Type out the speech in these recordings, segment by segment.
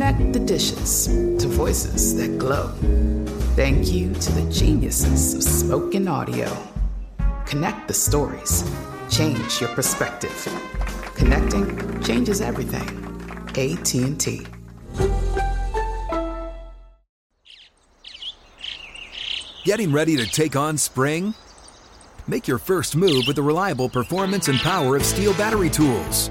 Connect the dishes to voices that glow. Thank you to the geniuses of spoken audio. Connect the stories. Change your perspective. Connecting changes everything. AT&T. Getting ready to take on spring? Make your first move with the reliable performance and power of STIHL battery tools.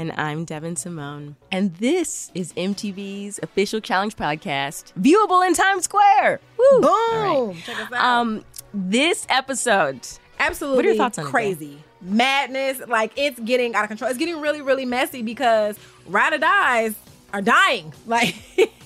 And I'm Devin Simone. And this is MTV's official challenge podcast, viewable in Times Square. Woo! Boom! Right. Check us out. Um, this episode. Absolutely what are your thoughts on crazy. It, Madness. Like, it's getting out of control. It's getting really, really messy because Ride or Dies are dying. Like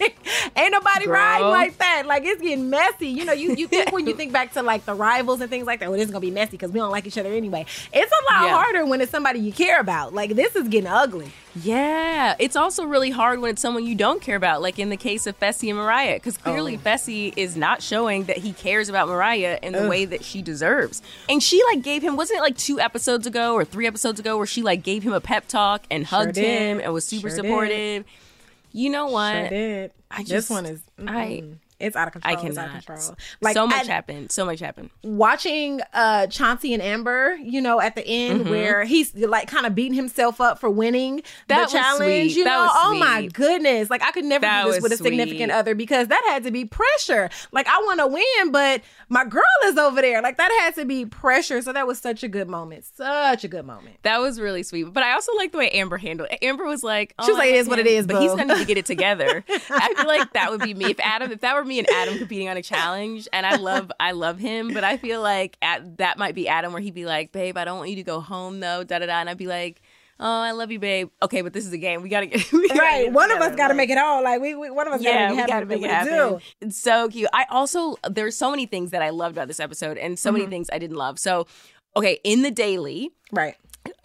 ain't nobody Girl. riding like that. Like it's getting messy. You know, you, you think when you think back to like the rivals and things like that, well, this is gonna be messy because we don't like each other anyway. It's a lot yeah. harder when it's somebody you care about. Like this is getting ugly. Yeah, it's also really hard when it's someone you don't care about, like in the case of Fessy and Mariah, because clearly oh. Fessy is not showing that he cares about Mariah in the Ugh. way that she deserves. And she like gave him, wasn't it like two episodes ago or three episodes ago, where she like gave him a pep talk and hugged did. him and was super sure supportive. Did. You know what? Sure did. I just, this one is. Mm-mm. I it's out of control. I cannot. It's out of control. Like so much I, happened. So much happened. Watching uh Chauncey and Amber, you know, at the end mm-hmm. where he's like kind of beating himself up for winning that the challenge. Sweet. You that know, oh my goodness. Like I could never that do this with a significant sweet. other because that had to be pressure. Like I want to win, but my girl is over there. Like that had to be pressure. So that was such a good moment. Such a good moment. That was really sweet. But I also like the way Amber handled it. Amber was like, oh, she was like, it is what it is, but he's gonna need to get it together. I feel like that would be me if Adam, if that were me and Adam competing on a challenge and I love I love him, but I feel like at, that might be Adam where he'd be like, "Babe, I don't want you to go home though." Da da da, and I'd be like. Oh, I love you, babe. Okay, but this is a game. We gotta get we gotta right. Get one of us gotta like, make it all. Like we, we one of us yeah, gotta, we gotta make it happen. It's so cute. I also there's so many things that I loved about this episode, and so mm-hmm. many things I didn't love. So, okay, in the daily, right,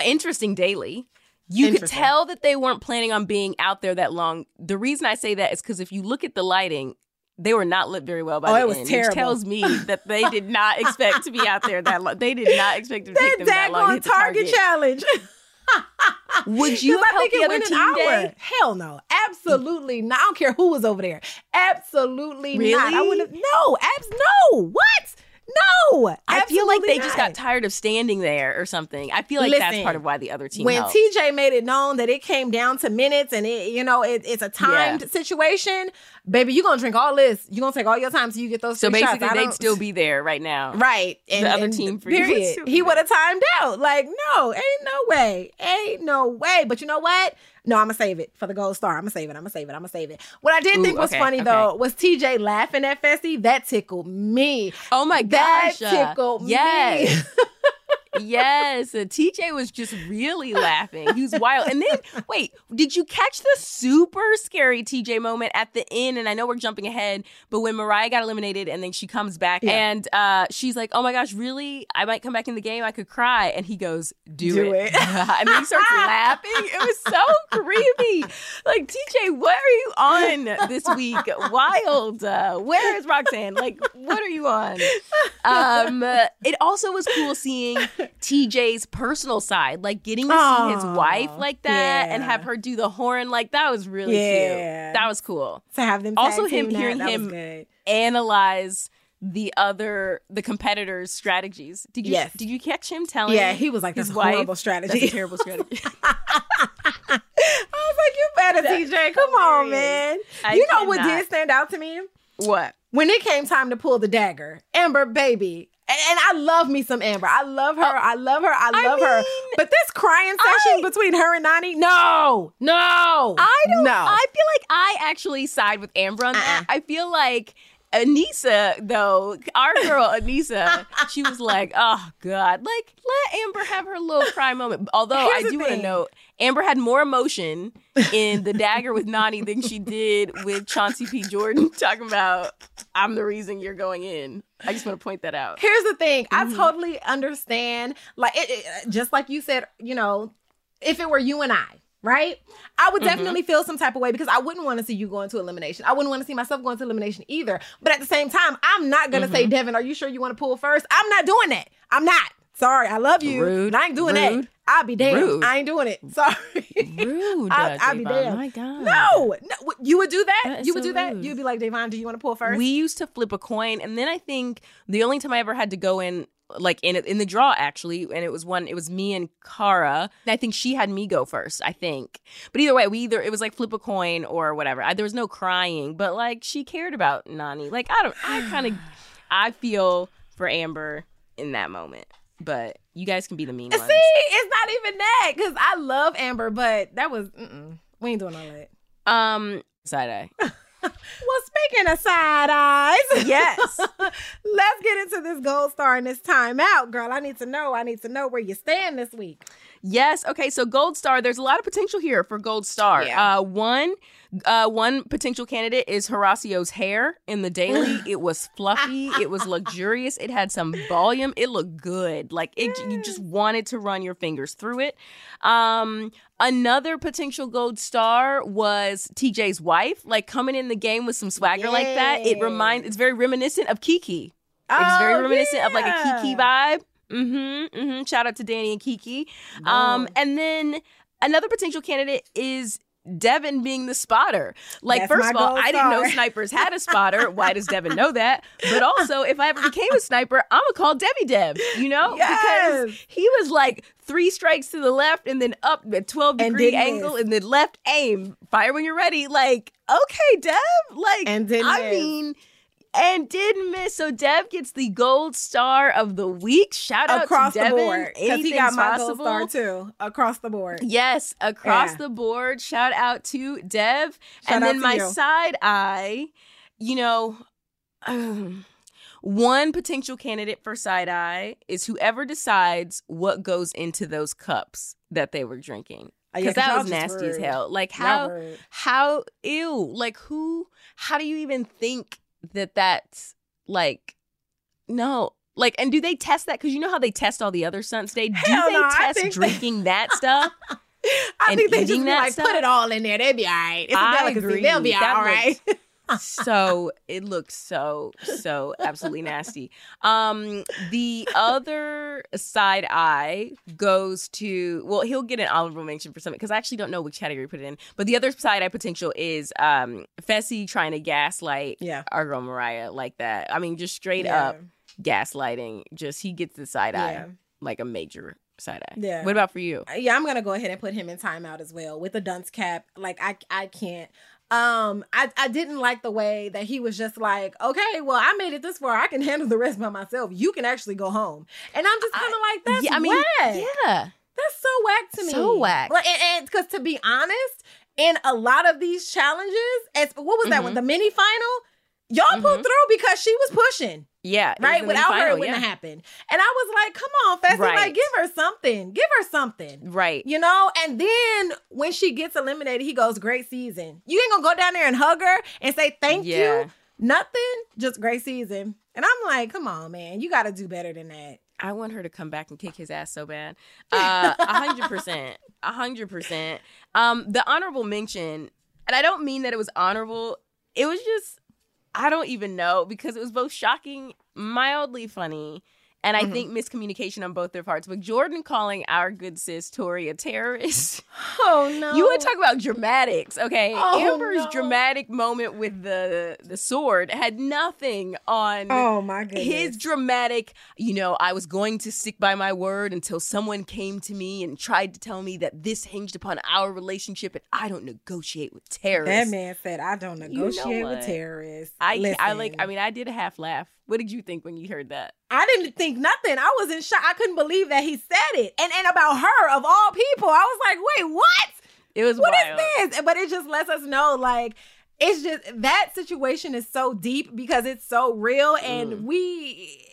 interesting daily. You could tell that they weren't planning on being out there that long. The reason I say that is because if you look at the lighting, they were not lit very well by oh, the it was end, terrible. which tells me that they did not expect to be out there that long. They did not expect to take them that long. on target, target challenge. Would you have helped the other team day? Hell no, absolutely not. I don't care who was over there. Absolutely really? not. I would have. No, abs. No. What? No, I feel like they not. just got tired of standing there or something. I feel like Listen, that's part of why the other team. When helped. TJ made it known that it came down to minutes and it, you know, it, it's a timed yeah. situation, baby, you're gonna drink all this. You're gonna take all your time so you get those. So basically, shots. they'd still be there right now, right? And the other and team, period. He would have timed out. Like, no, ain't no way, ain't no way. But you know what? No, I'm gonna save it for the gold star. I'm gonna save it. I'm gonna save it. I'm gonna save it. What I did Ooh, think was okay, funny okay. though was TJ laughing at Fessy. That tickled me. Oh my gosh, that tickled yes. me. yes, TJ was just really laughing. He was wild. And then, wait, did you catch the super scary TJ moment at the end? And I know we're jumping ahead, but when Mariah got eliminated and then she comes back Yeah. and uh, she's like, "Oh my gosh, really? I might come back in the game. I could cry." And he goes, "Do, Do it. and then he starts laughing. It was so creepy. Like TJ, what are you on this week? Wild. Uh, where is Roxanne? Like, what are you on? Um, it also was cool seeing TJ's personal side, like getting to see his wife like that and have her do the horn. Like that was really Yeah. cute. That was cool. to have them Also him that, hearing that him. Analyze the other the competitors' strategies. Did you? Yes. Did you catch him telling? Yeah, he was like, this "That's a wife, horrible strategy." That's a terrible strategy. I was like, you better, TJ. Come on, man. I you know what did stand out to me? What? When it came time to pull the dagger, Amber, baby. And, and I love me some Amber. I love her. I love her. I love her. mean, But this crying session I- between her and Nany, no, no. I don't. No. I feel like I actually side with Amber on that. Uh-uh. I feel like Aneesa, though, our girl Aneesa, she was like, "Oh God, like let Amber have her little cry moment." Although Here's I do want to note, Amber had more emotion in the dagger with Nany than she did with Chauncey P. Jordan talking about, "I'm the reason you're going in." I just want to point that out. Here's the thing. Mm-hmm. I totally understand. Like it, it- just like you said, you know, if it were you and I, right? I Mm-hmm. would definitely feel some type of way because I wouldn't want to see you go into elimination. I wouldn't want to see myself go into elimination either. But at the same time, I'm not gonna Mm-hmm. say, Devin, are you sure you want to pull first? I'm not doing that. I'm not. Sorry, I love you. Rude. I ain't doing Rude. that. I'll be damned. Rude. I ain't doing it. Sorry. Rude, I, I'll be damned. My God. No, no, you would do that. That you would so do that. rude. You'd be like, Davonne, do you want to pull first? We used to flip a coin, and then I think the only time I ever had to go in, like in in the draw, actually, and it was one. It was me and Kara. And I think she had me go first. I think, but either way, we either it was like flip a coin or whatever. I, there was no crying, but like she cared about Nany. Like I don't. I kind of. I feel for Amber in that moment, but you guys can be the mean ones. See, it's not even that because I love Amber, but that was mm-mm. we ain't doing all that. Um, side eye. Well, speaking of side eyes, Yes. let's get into this gold star and this timeout, girl. I need to know. I need to know where you stand this week. Yes. Okay. So Gold Star, there's a lot of potential here for Gold Star. Yeah. Uh, one, uh, one potential candidate is Horacio's hair in the daily. it was fluffy. it was luxurious. It had some volume. It looked good. Like it, you just wanted to run your fingers through it. Um, another potential Gold Star was TJ's wife, like coming in the game with some swagger like that. It reminds. It's very reminiscent of Kiki. It's very Oh, reminiscent of like a. Kiki vibe. Mm-hmm. Mm-hmm. Shout out to Danny and Kiki. Um, and then another potential candidate is Devin being the spotter. Like, That's first of all, I didn't know snipers had a spotter. Why does Devin know that? But also, if I ever became a sniper, I'm gonna call Debbie Deb, you know? Yes. Because he was like three strikes to the left and then up at 12 degree didn't angle miss. and then left aim. Fire when you're ready. Like, okay, Deb. Like, And I miss. mean, and didn't miss. So Dev gets the gold star of the week. Shout out Across to the Devin. board. Because he got my possible. gold star too. Across the board. Yes, across Yeah. the board. Shout out to Dev. Shout and then my you. side eye, you know, um, one potential candidate for side eye is whoever decides what goes into those cups that they were drinking. because yeah, that was nasty as hell. Like how how ew. Like who how do you even think that that's like no. Like, and do they test that? Because you know how they test all the other stunts. They do Hell they no, test think they- drinking that stuff? I think they just be like, stuff? put it all in there. They'll be all right. It's a delicacy. agree. They'll be That all right. so it looks so so absolutely nasty um the other side eye goes to well he'll get an honorable mention for something because i actually don't know which category put it in but the other side eye potential is um fessy trying to gaslight Yeah. our girl mariah like that i mean just straight Yeah. up gaslighting just he gets the side eye Yeah. like a major side eye Yeah. what about for you yeah, I'm gonna go ahead and put him in timeout as well with a dunce cap. Like I I can't. Um, I I didn't like the way that he was just like, okay, well, I made it this far. I can handle the rest by myself. You can actually go home. And I'm just kind of like, that's yeah i mean whack. yeah That's so whack to me. So whack. Like, and because to be honest, in a lot of these challenges, as what was that Mhm. one? The mini final, y'all pulled Mhm. through because she was pushing. Yeah Right, without her, it wouldn't yeah. have happened. And I was like, "Come on, Fessy, Right. like give her something, give her something." right You know, and then when she gets eliminated, he goes, Great season. You ain't gonna go down there and hug her and say thank Yeah. you. Nothing, just great season. And I'm like, come on, man. You gotta do better than that. I want her to come back and kick his ass so bad. Uh, A hundred percent, a hundred percent. Um, the honorable mention, and I don't mean that it was honorable. It was just, I don't even know because it was both shocking, mildly funny, And I mm-hmm. think miscommunication on both their parts. But Jordan calling our good sis Tori a terrorist. Oh no. You want to talk about dramatics, okay? Oh, Amber's no. dramatic moment with the the sword had nothing on Oh my goodness. His dramatic, you know, I was going to stick by my word until someone came to me and tried to tell me that this hinged upon our relationship and I don't negotiate with terrorists. That man said I don't negotiate you know with terrorists. I I like I mean I did a half laugh. What did you think when you heard that? I didn't think nothing. I was in shock. I couldn't believe that he said it. And and about her of all people. I was like, "Wait, what?" It was What wild. is this? But it just lets us know like it's just that situation is so deep because it's so real and mm. we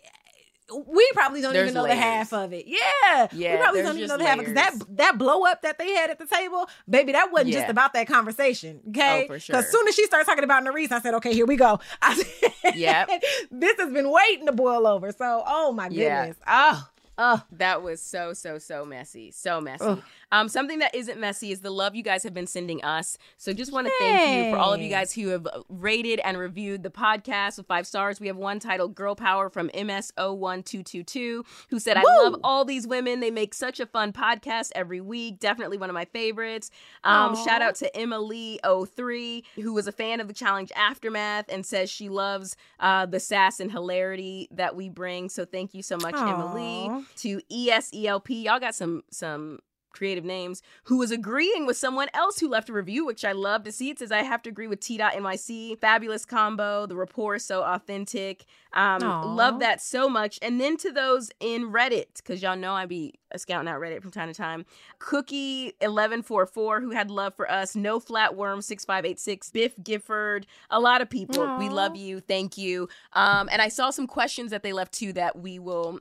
we probably don't there's even know layers. the half of it. Yeah, yeah we probably don't even know the half of it. because that that blow up that they had at the table, baby, that wasn't yeah. just about that conversation. Okay, oh, for sure. Because soon as she started talking about Nurys, I said, okay, here we go. I said, yeah, this has been waiting to boil over. So, oh my goodness, yeah. oh. Oh, that was so so so messy, so messy. Ugh. Um, something that isn't messy is the love you guys have been sending us. So just want to thank you for all of you guys who have rated and reviewed the podcast with five stars. We have one titled "Girl Power" from MS01222 who said, "I Woo! love all these women. They make such a fun podcast every week. Definitely one of my favorites." Um, shout out to Emily03 who was a fan of the challenge Aftermath and says she loves uh, the sass and hilarity that we bring. So thank you so much, Aww. Emily to ESELP. Y'all got some some creative names, who was agreeing with someone else who left a review, which I love to see. It says, I have to agree with T. NYC. Fabulous combo. The rapport is so authentic. Um, love that so much. And then to those in Reddit, because y'all know I be scouting out Reddit from time to time. Cookie1144, who had love for us. No Flatworm 6586. Biff Gifford. A lot of people. Aww. We love you. Thank you. Um, and I saw some questions that they left too that we will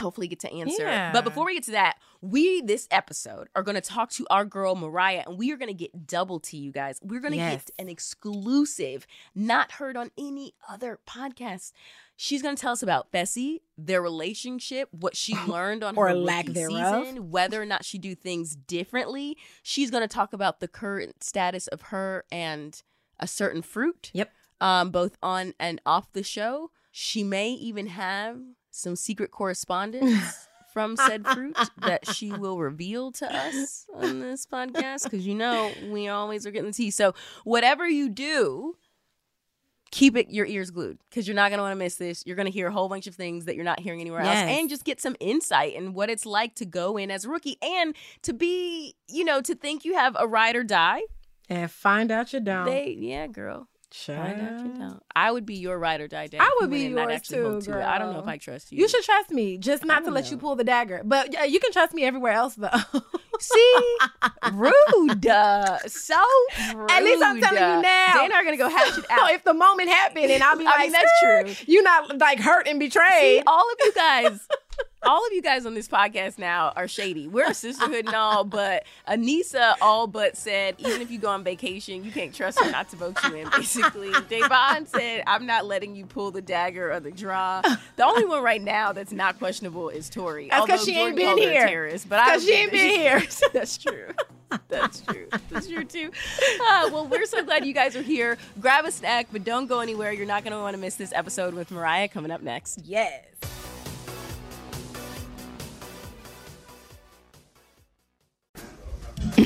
hopefully get to answer. Yeah. But before we get to that, we this episode are going to talk to our girl Mariah and we are going to get double T you guys. We're going to yes. get an exclusive not heard on any other podcast. She's going to tell us about Fessy, their relationship, what she learned on or her lack thereof, season, whether or not she do things differently. She's going to talk about the current status of her and a certain fruit. Yep. Um, both on and off the show. She may even have some secret correspondence from said fruit that she will reveal to us on this podcast because you know we always are getting the tea. So whatever you do, keep it your ears glued because you're not going to want to miss this. You're going to hear a whole bunch of things that you're not hearing anywhere yes. else and just get some insight in what it's like to go in as a rookie and to be, you know, to think you have a ride or die. And find out you don't. They, yeah, girl. Child. I would be your ride or die dad. I would be yours too, girl. To I don't know if I trust you. You should trust me, just not to let you pull the dagger. But yeah, you can trust me everywhere else, though. See, rude, uh, so rude. At least I'm telling you now. They are gonna go hatch it out. if the moment happened, and I'll be like, I mean, that's true. You're not like hurt and betrayed. See, all of you guys all of you guys on this podcast now are shady. We're a sisterhood and all, but Aneesa all but said, even if you go on vacation, you can't trust her not to vote you in, basically. Davonne said, I'm not letting you pull the dagger or the draw. The only one right now that's not questionable is Tori. That's because she ain't been here. Terrorist, but I she ain't been here. that's true. That's true. That's true too. Uh, well, we're so glad you guys are here. Grab a snack, but don't go anywhere. You're not going to want to miss this episode with Mariah coming up next. Yes.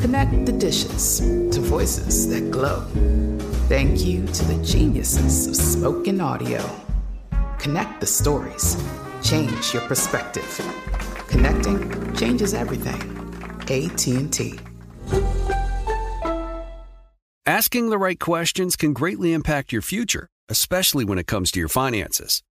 Connect the dishes to voices that glow. Thank you to the geniuses of spoken audio. Connect the stories. Change your perspective. Connecting changes everything. AT&T. Asking the right questions can greatly impact your future, especially when it comes to your finances.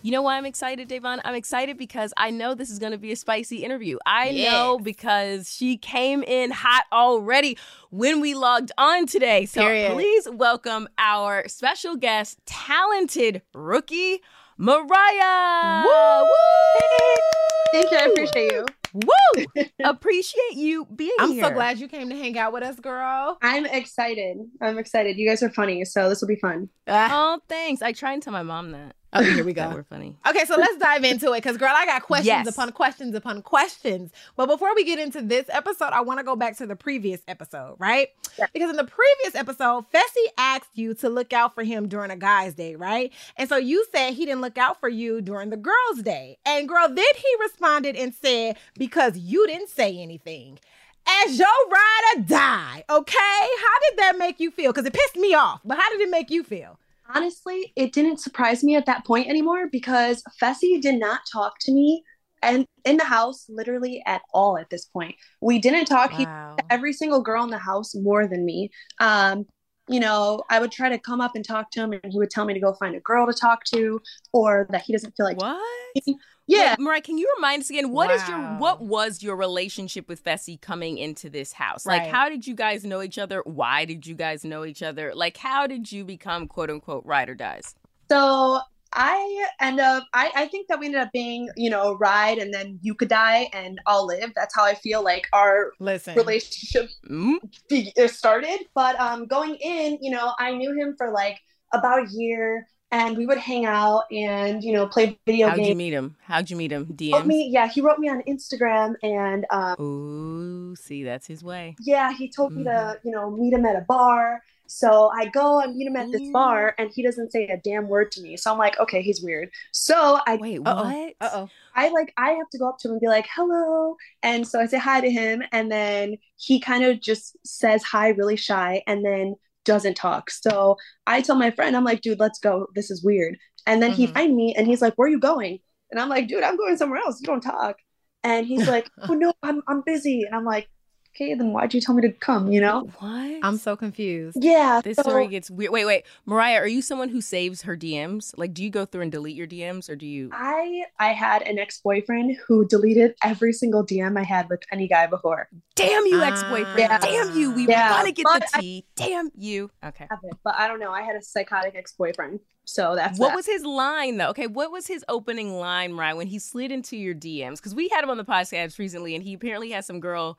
You know why I'm excited, Davonne? I'm excited because I know this is going to be a spicy interview. I Yes. know because she came in hot already when we logged on today. So Period. please welcome our special guest, talented rookie, Mariah. Woo! Thank you. I appreciate you. Woo! Appreciate you being here. I'm so glad you came to hang out with us, girl. I'm excited. I'm excited. You guys are funny, so this will be fun. Ah, Oh, thanks. I try and tell my mom that. Oh, here we go. we're funny. Okay, so let's dive into it because, girl, I got questions Yes. upon questions upon questions. But before we get into this episode, I want to go back to the previous episode, right? Yeah. Because in the previous episode, Fessy asked you to look out for him during a guy's day, right? And so you said he didn't look out for you during the girl's day. And, girl, then he responded and said, because you didn't say anything. As your ride or die, okay? How did that make you feel? Because it pissed me off, but how did it make you feel? Honestly, it didn't surprise me at that point anymore because Fessy did not talk to me and in the house literally at all at this point. We didn't talk. He every single girl in the house more than me. Um, you know, I would try to come up and talk to him, and he would tell me to go find a girl to talk to, or that he doesn't feel like. What? Yeah, Wait, Mariah, can you remind us again what is your what was your relationship with Fessy coming into this house? Like how did you guys know each other? Why did you guys know each other? Like how did you become quote unquote ride or dies? So I end up, I, I think that we ended up being, you know, ride and then you could die and I'll live. That's how I feel like our Listen. relationship Mm? be- uh, started. But um, going in, you know, I knew him for like about a year and we would hang out and, you know, play video games. How'd you meet him? How'd you meet him? Wrote DMs? me, yeah, he wrote me on Instagram and um, Ooh, see, that's his way. yeah, he told me Mm-hmm. to, you know, meet him at a bar. So I go and meet him at this bar and he doesn't say a damn word to me. So I'm like, okay, he's weird. So I Wait, what? Uh-oh. I like I have to go up to him and be like, hello. And so I say hi to him and then he kind of just says hi really shy and then doesn't talk. So I tell my friend, I'm like, dude, let's go. This is weird. And then he Mhm. find me and he's like, Where are you going? And I'm like, dude, I'm going somewhere else. You don't talk. And he's like, Oh no, I'm I'm busy. And I'm like, Okay, then why'd you tell me to come, you know? What? I'm so confused. Yeah. this so- story gets weird. Wait, wait. Mariah, are you someone who saves her DMs? Like do you go through and delete your DMs or do you I I had an ex-boyfriend who deleted every single DM I had with any guy before. Damn you, Ah. ex-boyfriend. Yeah. Damn you. We Yeah. want to get But the I- tea. Damn you. Okay. But I don't know. I had a psychotic ex-boyfriend. So that's What that. was his line though? Okay, what was his opening line, Mariah, when he slid into your DMs? Because we had him on the podcast recently, and he apparently has some girl.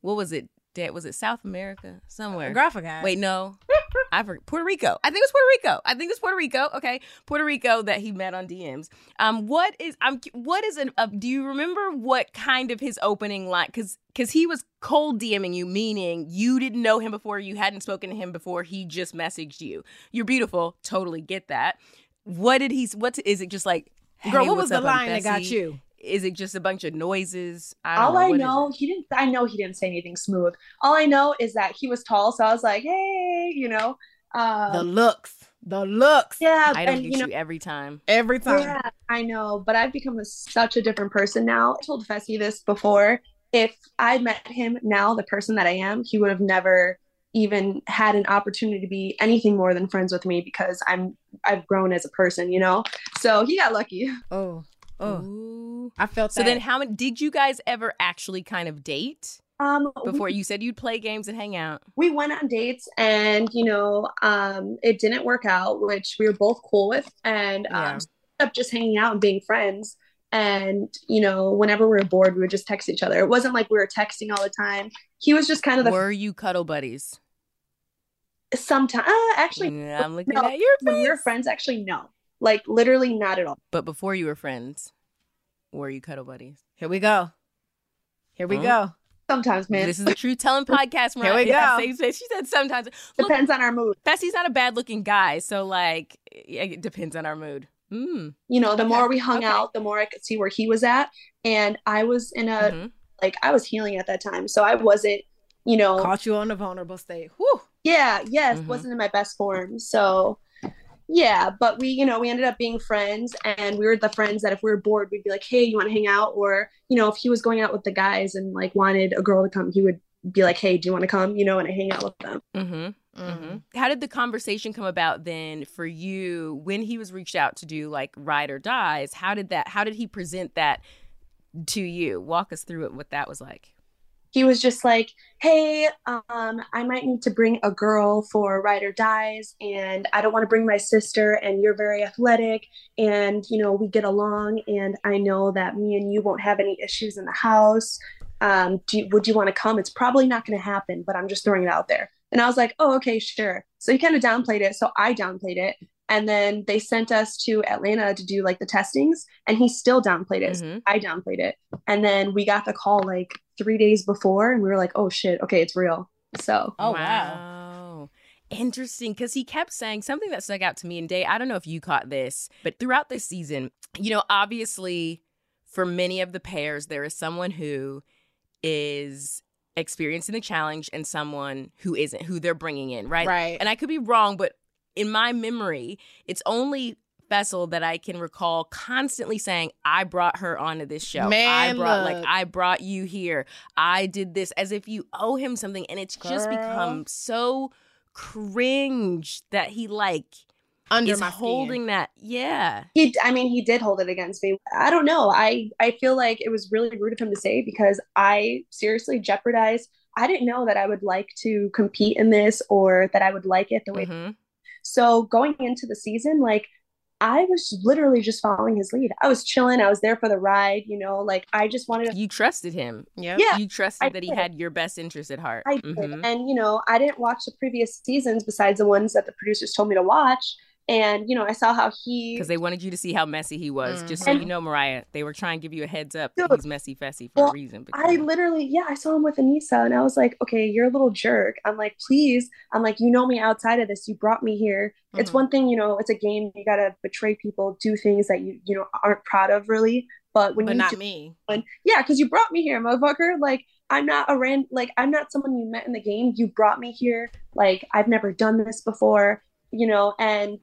What was it? Dad, was it South America somewhere? Graphic guy. Wait, no, I forgot. Puerto Rico. I think it was Puerto Rico. I think it was Puerto Rico. Okay, Puerto Rico that he met on DMs. Um, what is I'm what is an? Uh, do you remember what kind of his opening line? Because because he was cold DMing you, meaning you didn't know him before, you hadn't spoken to him before. He just messaged you. You're beautiful. Totally get that. What did he? What's it? Just like Girl, hey, what was the line that got you? Is it just a bunch of noises? I don't All know. I What is know, he didn't. I know he didn't say anything smooth. All I know is that he was tall, so I was like, "Hey," you know. Um, The looks. The looks. yeah, I don't and get you you, every time. Every time. yeah, I know, but I've become a, such a different person now. I told Fessy this before. If I met him now, the person that I am, he would have never even had an opportunity to be anything more than friends with me because I'm I've grown as a person, you know. So he got lucky. Oh. Oh. Ooh. I felt So that. then, how many did you guys ever actually kind of date Um, before? You said you'd play games and hang out. we went on dates and you know um it didn't work out which we were both cool with and um Yeah. ended up just hanging out and being friends and you know whenever we were bored we would just text each other it wasn't like we were texting all the time he was just kind of the Were you cuddle buddies? sometimes uh, actually Yeah, I'm looking no. at your when we were friends actually no like literally not at all But before you were friends, were you cuddle buddies? Here we go. Here we Huh? go. sometimes man This is the True Telling podcast. Here we Mariah. go. Safe. She said sometimes. Look, depends on our mood Fessy's not a bad looking guy, so like it depends on our mood. Mm. you know the Okay, more we hung okay. out the more i could see where he was at and i was in a Mhm. like i was healing at that time so i wasn't you know Caught you on a vulnerable state. Whew. yeah yes Mhm. wasn't in my best form so yeah but we you know we ended up being friends and we were the friends that if we were bored we'd be like hey you want to hang out or you know if he was going out with the guys and like wanted a girl to come he would be like hey do you want to come you know and i hang out with them Mm-hmm. Mm-hmm. How did the conversation come about then for you when he was reached out to do like ride or dies? How did that? How did he present that to you? Walk us through it. What that was like he was just like, "Hey, um, I might need to bring a girl for Ride or Dies, and I don't want to bring my sister. And you're very athletic, and you know we get along, and I know that me and you won't have any issues in the house. Um, you, would you want to come? It's probably not going to happen, but I'm just throwing it out there." And I was like, "Oh, okay, sure." So he kind of downplayed it, so I downplayed it, and then they sent us to Atlanta to do like the testings, and he still downplayed it. Mm-hmm. I downplayed it, and then we got the call like three days before, and we were like, "Oh shit, okay, it's real." So, oh wow. wow. Interesting, because he kept saying something that stuck out to me. And Day, I don't know if you caught this, but throughout this season, you know, obviously, for many of the pairs, there is someone who is experiencing the challenge and someone who isn't, who they're bringing in, right? Right. And I could be wrong, but in my memory, it's only Fessy that I can recall constantly saying, I brought her onto this show. Man, I brought look. like I brought you here. I did this as if you owe him something. And it's Girl. just become so cringe that he like under is my holding skin. that. Yeah. he, I mean, he did hold it against me. I don't know. I I feel like it was really rude of him to say because I seriously jeopardized. I didn't know that I would like to compete in this or that I would like it the way. Mhm. So going into the season, like I was literally just following his lead. I was chilling. I was there for the ride. You know, like I just wanted to. You trusted him. Yep. Yeah, You trusted I that he had your best interest at heart. I did. Mhm. And, you know, I didn't watch the previous seasons besides the ones that the producers told me to watch. And, you know, I saw how he. Because they wanted you to see how messy he was. Just so Mhm. you know, Mariah, they were trying to give you a heads up that Dude. he's messy fessy for Well, a reason. But I literally, yeah, I saw him with Aneesa and I was like, okay, you're a little jerk. I'm like, please. I'm like, you know me outside of this. You brought me here. It's Mhm. one thing, you know, it's a game. You got to betray people, do things that you, you know, aren't proud of really. But when but you not do me. one. Yeah, because you brought me here, motherfucker. Like, I'm not a rand like I'm not someone you met in the game. You brought me here. Like, I've never done this before, you know, and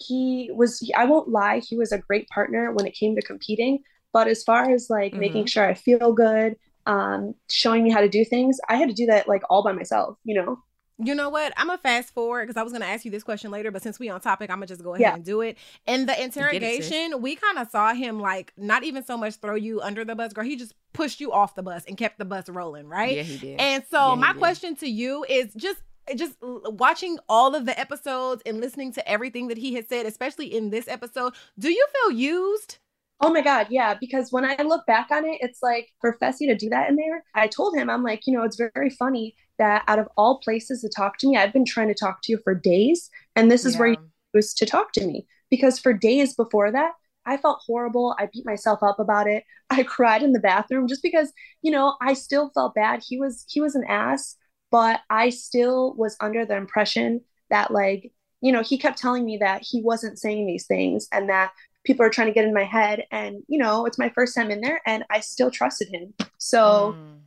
he was I won't lie, he was a great partner when it came to competing. But as far as like making sure I feel good, um, showing me how to do things, I had to do that like all by myself, you know? You know what? I'm gonna fast forward because I was gonna ask you this question later, but since we on topic, I'm gonna just go ahead Yeah. and do it. In the sis. interrogation, we kind of saw him like not even so much throw you under the bus, girl. He just pushed you off the bus and kept the bus rolling, right? yeah, he did. And so Yeah, he my did. question to you is just just watching all of the episodes and listening to everything that he has said, especially in this episode, do you feel used? Oh my God, yeah. Because when I look back on it, it's like for Fessy to do that in there, I told him, I'm like, you know, it's very funny that out of all places to talk to me, I've been trying to talk to you for days. And this is where you choose to talk to me. Because for days before that, I felt horrible. I beat myself up about it. I cried in the bathroom just because, you know, I still felt bad. He was he was an ass, but I still was under the impression that like, you know, he kept telling me that he wasn't saying these things and that people are trying to get in my head and you know it's my first time in there and i still trusted him so Mm.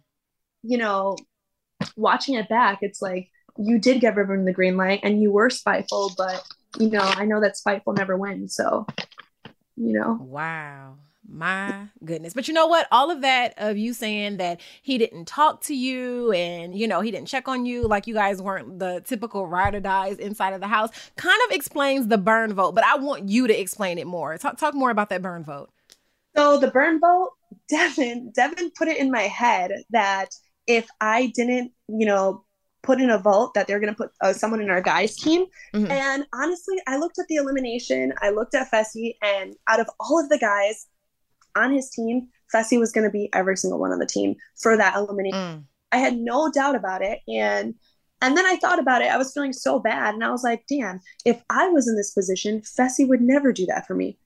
you know watching it back it's like you did give everyone the green light and you were spiteful but you know i know that spiteful never wins so you know Wow. My goodness. But you know what? All of that of you saying that he didn't talk to you and, you know, he didn't check on you, like you guys weren't the typical ride or dies inside of the house, kind of explains the burn vote. But I want you to explain it more. Talk, talk more about that burn vote. so the burn vote devin devin put it in my head that if i didn't you know put in a vote that they're going to put uh, someone in our guys team Mhm. and honestly i looked at the elimination i looked at fessy and out of all of the guys on his team fessy was going to be every single one on the team for that elimination Mm. I had no doubt about it. And and then I thought about it. I was feeling so bad. And I was like, damn, if I was in this position, Fessy would never do that for me.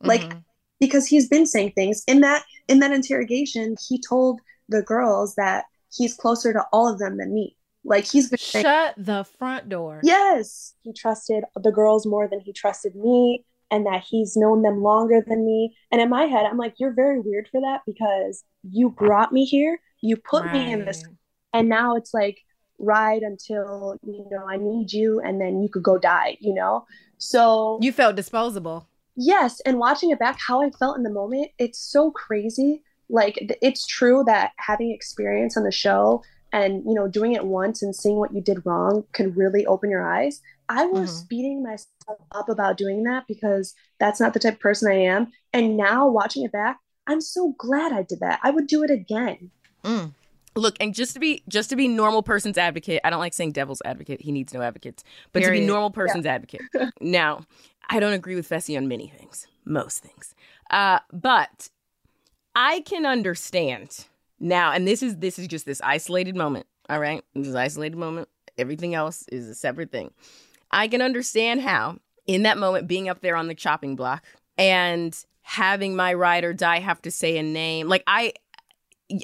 Like Mhm. because he's been saying things. In that in that interrogation, he told the girls that he's closer to all of them than me. Like he's been saying, shut the front door. Yes. He trusted the girls more than he trusted me. And that he's known them longer than me. And in my head, I'm like, you're very weird for that because you brought me here. You put me in this and now it's like ride until you know i need you and then you could go die you know so You felt disposable. yes and watching it back how i felt in the moment it's so crazy like it's true that having experience on the show and you know doing it once and seeing what you did wrong can really open your eyes i was mm-hmm. beating myself up about doing that because that's not the type of person i am and now watching it back i'm so glad i did that i would do it again mm. Look, and just to be just to be normal person's advocate, I don't like saying devil's advocate. He needs no advocates. But Period. to be normal person's yeah. advocate. now, I don't agree with Fessy on many things, most things. Uh, but I can understand now, and this is this is just this isolated moment. All right, this is isolated moment. Everything else is a separate thing. I can understand how, in that moment, being up there on the chopping block and having my ride or die have to say a name, like I,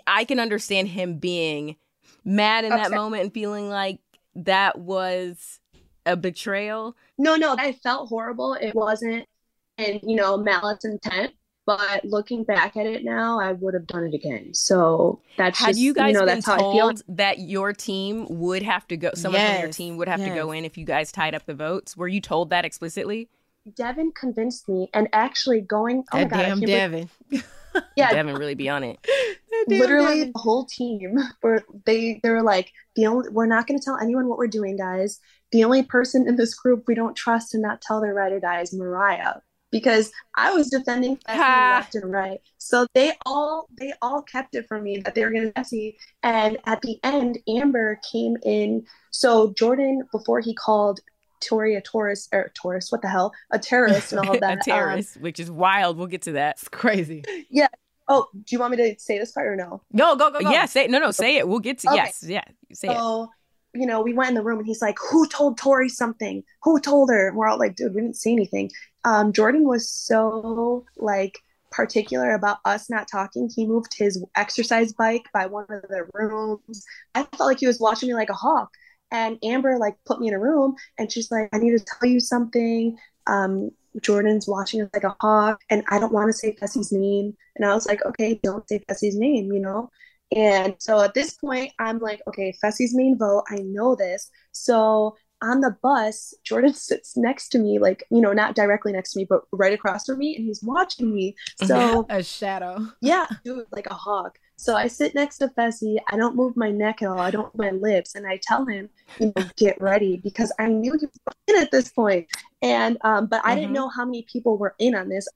I can understand him being mad in that moment and feeling like that was a betrayal. No, no, I felt horrible. It wasn't, and you know, malice intent. But looking back at it now, I would have done it again. So that's had just, you guys you know, been told that your team would have to go? Someone yes. from your team would have yes. to go in if you guys tied up the votes. Were you told that explicitly? Devin convinced me, and actually going. Oh that my God, damn Devin. yeah, Devin really be on it. Literally, Devin. the whole team were they. They were like the only. We're not going to tell anyone what we're doing, guys. The only person in this group we don't trust and not tell their ride or die is Mariah because I was defending left and right. So they all they all kept it from me that they were going to Fessy. And at the end, Amber came in. So Jordan, before he called Tori a tourist or tourist, what the hell, a terrorist and all that. a terrorist, um, which is wild. We'll get to that. It's crazy. Yeah. Oh, do you want me to say this part or no? Go go go. go. Yeah, say no no say it. We'll get to okay. yes yeah say so, it you know, we went in the room and he's like, Who told Tori something? Who told her? And we're all like, Dude, we didn't see anything. Um, Jordan was so like particular about us not talking. He moved his exercise bike by one of the rooms. I felt like he was watching me like a hawk. And Amber like put me in a room and she's like, I need to tell you something. Um, Jordan's watching us like a hawk and I don't want to say Fessy's name. And I was like, okay, don't say Fessy's name, you know? And so at this point, I'm like, okay, Fessy's main vote. I know this. So on the bus, Jordan sits next to me, like, you know, not directly next to me, but right across from me, and he's watching me. So a shadow. Yeah, dude, like a hawk. So I sit next to Fessy. I don't move my neck at all. I don't move my lips. And I tell him, you know, get ready because I knew he was in at this point. And um, but I mm-hmm. didn't know how many people were in on this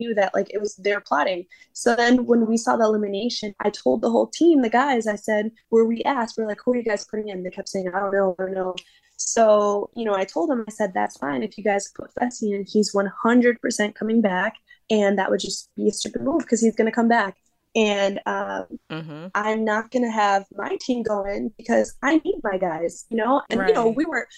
knew that like it was their plotting. So then when we saw the elimination, I told the whole team, the guys, I said, were we asked, we're like, who are you guys putting in? They kept saying, I don't know, I don't know. So, you know, I told him, I said, that's fine. If you guys put Fessy in, he's 100% coming back. And that would just be a stupid move because he's going to come back. And um, mm-hmm. I'm not going to have my team go in because I need my guys, you know? And, right. you know, we were,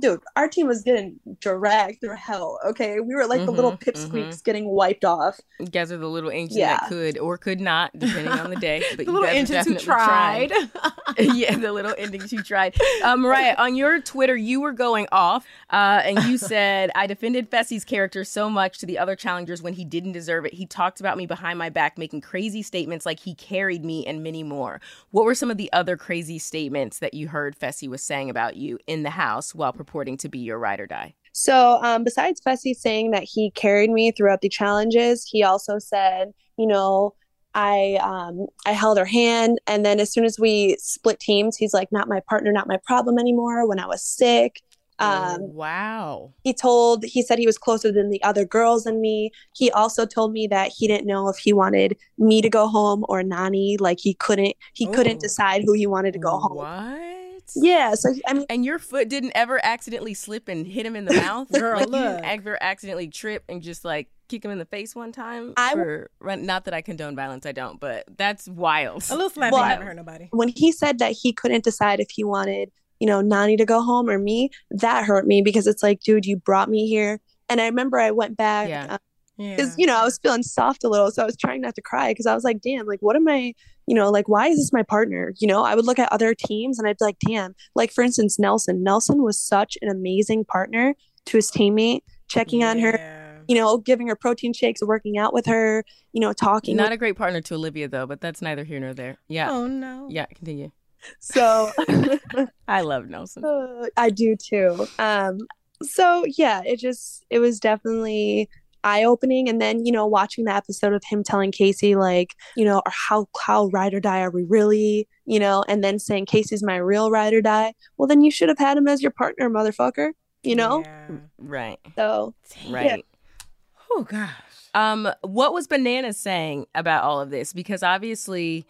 dude, our team was getting dragged through hell. Okay, we were like mm-hmm, the little mm-hmm, pipsqueaks mm-hmm. getting wiped off. You guys are the little angels yeah. that could or could not, depending on the day. But the little engines who tried. tried. yeah, the little endings who tried. Uh, Mariah, on your Twitter, you were going off, uh, and you said, "I defended Fessy's character so much to the other challengers when he didn't deserve it. He talked about me behind my back, making crazy statements like he carried me, and many more. What were some of the other crazy statements that you heard Fessy was saying about you in the house while?" Purporting to be your ride or die? So, um, besides Fessy saying that he carried me throughout the challenges, he also said, you know, I um, I held her hand, and then as soon as we split teams, he's like, "Not my partner, not my problem anymore." When I was sick, um, oh, wow. He told, he said he was closer than the other girls and me. He also told me that he didn't know if he wanted me to go home or Nany. Like he couldn't, he couldn't decide who he wanted to go home. What? Yeah. So I mean, and your foot didn't ever accidentally slip and hit him in the mouth. Girl, like look. you ever accidentally trip and just like kick him in the face one time. I for, not that I condone violence, I don't, but that's wild. A little slap well, never hurt nobody. When he said that he couldn't decide if he wanted, you know, Nany to go home or me, that hurt me because it's like, dude, you brought me here. And I remember I went back. Yeah. Um, because yeah. you know I was feeling soft a little, so I was trying not to cry because I was like, "Damn, like what am I you know, like, why is this my partner? You know, I would look at other teams and I'd be like, damn, like, for instance, Nelson. Nelson was such an amazing partner to his teammate, checking yeah. on her, you know, giving her protein shakes, working out with her, you know, talking. Not with- a great partner to Olivia, though, but that's neither here nor there. Yeah. Oh, no. Yeah, continue. So I love Nelson. Uh, I do too. Um, so yeah, it just, it was definitely eye opening. And then, you know, watching the episode of him telling Kaycee, like, you know, how, how ride or die are we really, you know, and then saying Kaycee's my real ride or die. Well, then you should have had him as your partner, motherfucker, you know? Yeah. Right. So, Right. Oh gosh. Um, what was Banana saying about all of this? Because obviously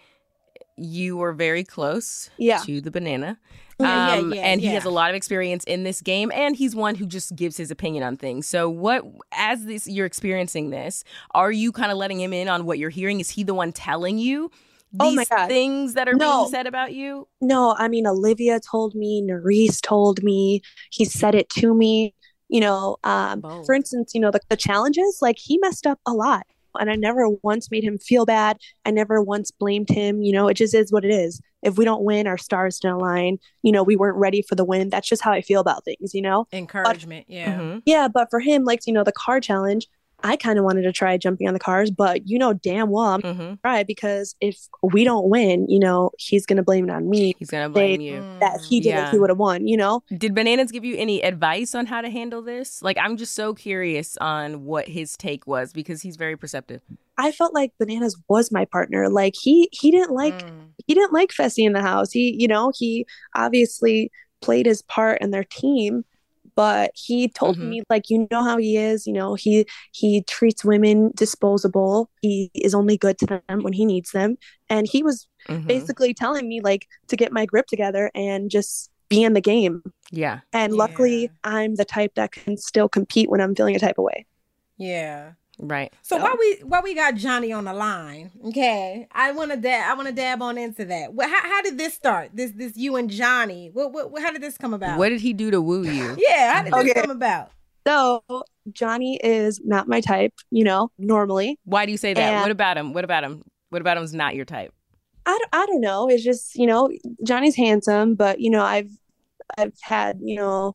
you were very close Yeah. to the banana. Yeah, yeah, Um, yeah, and he has a lot of experience in this game and he's one who just gives his opinion on things. So what as this you're experiencing this, are you kind of letting him in on what you're hearing? Is he the one telling you these Oh my God. things that are No. being said about you? no, I mean, Olivia told me, Nurys told me, he said it to me, you know, um, for instance, you know, the, the challenges, like he messed up a lot. And I never once made him feel bad. I never once blamed him. You know, it just is what it is. If we don't win, our stars don't align. You know, we weren't ready for the win. That's just how I feel about things, you know? Encouragement. Yeah. Mhm. Yeah, but for him, like, you know, the car challenge, I kind of wanted to try jumping on the cars, but you know damn well I'm Mhm. try because if we don't win, you know, he's gonna blame it on me He's gonna blame They- you. that he did Yeah. it, he would have won, you know? Did Bananas give you any advice on how to handle this? Like, I'm just so curious on what his take was because he's very perceptive. I felt like Bananas was my partner. Like he he didn't like Mm. he didn't like Fessy in the house. He, you know, he obviously played his part in their team, but he told Mhm. me like, you know how he is, you know, he he treats women disposable. He is only good to them when he needs them. And he was Mhm. basically telling me like to get my grip together and just be in the game. Yeah. And Yeah. luckily I'm the type that can still compete when I'm feeling a type of way. Yeah. Right. So So- while we while we got Johnny on the line, okay, I want to dab I want to dab on into that. Well, how, how did this start? This this you and Johnny. What what how did this come about? What did he do to woo you? Yeah, how did this Okay. come about? So Johnny is not my type, you know, normally. Why do you say that? And- what about him? What about him? What about him's not your type? I, don't- I don't know. It's just, you know, Johnny's handsome, but you know, I've I've had, you know,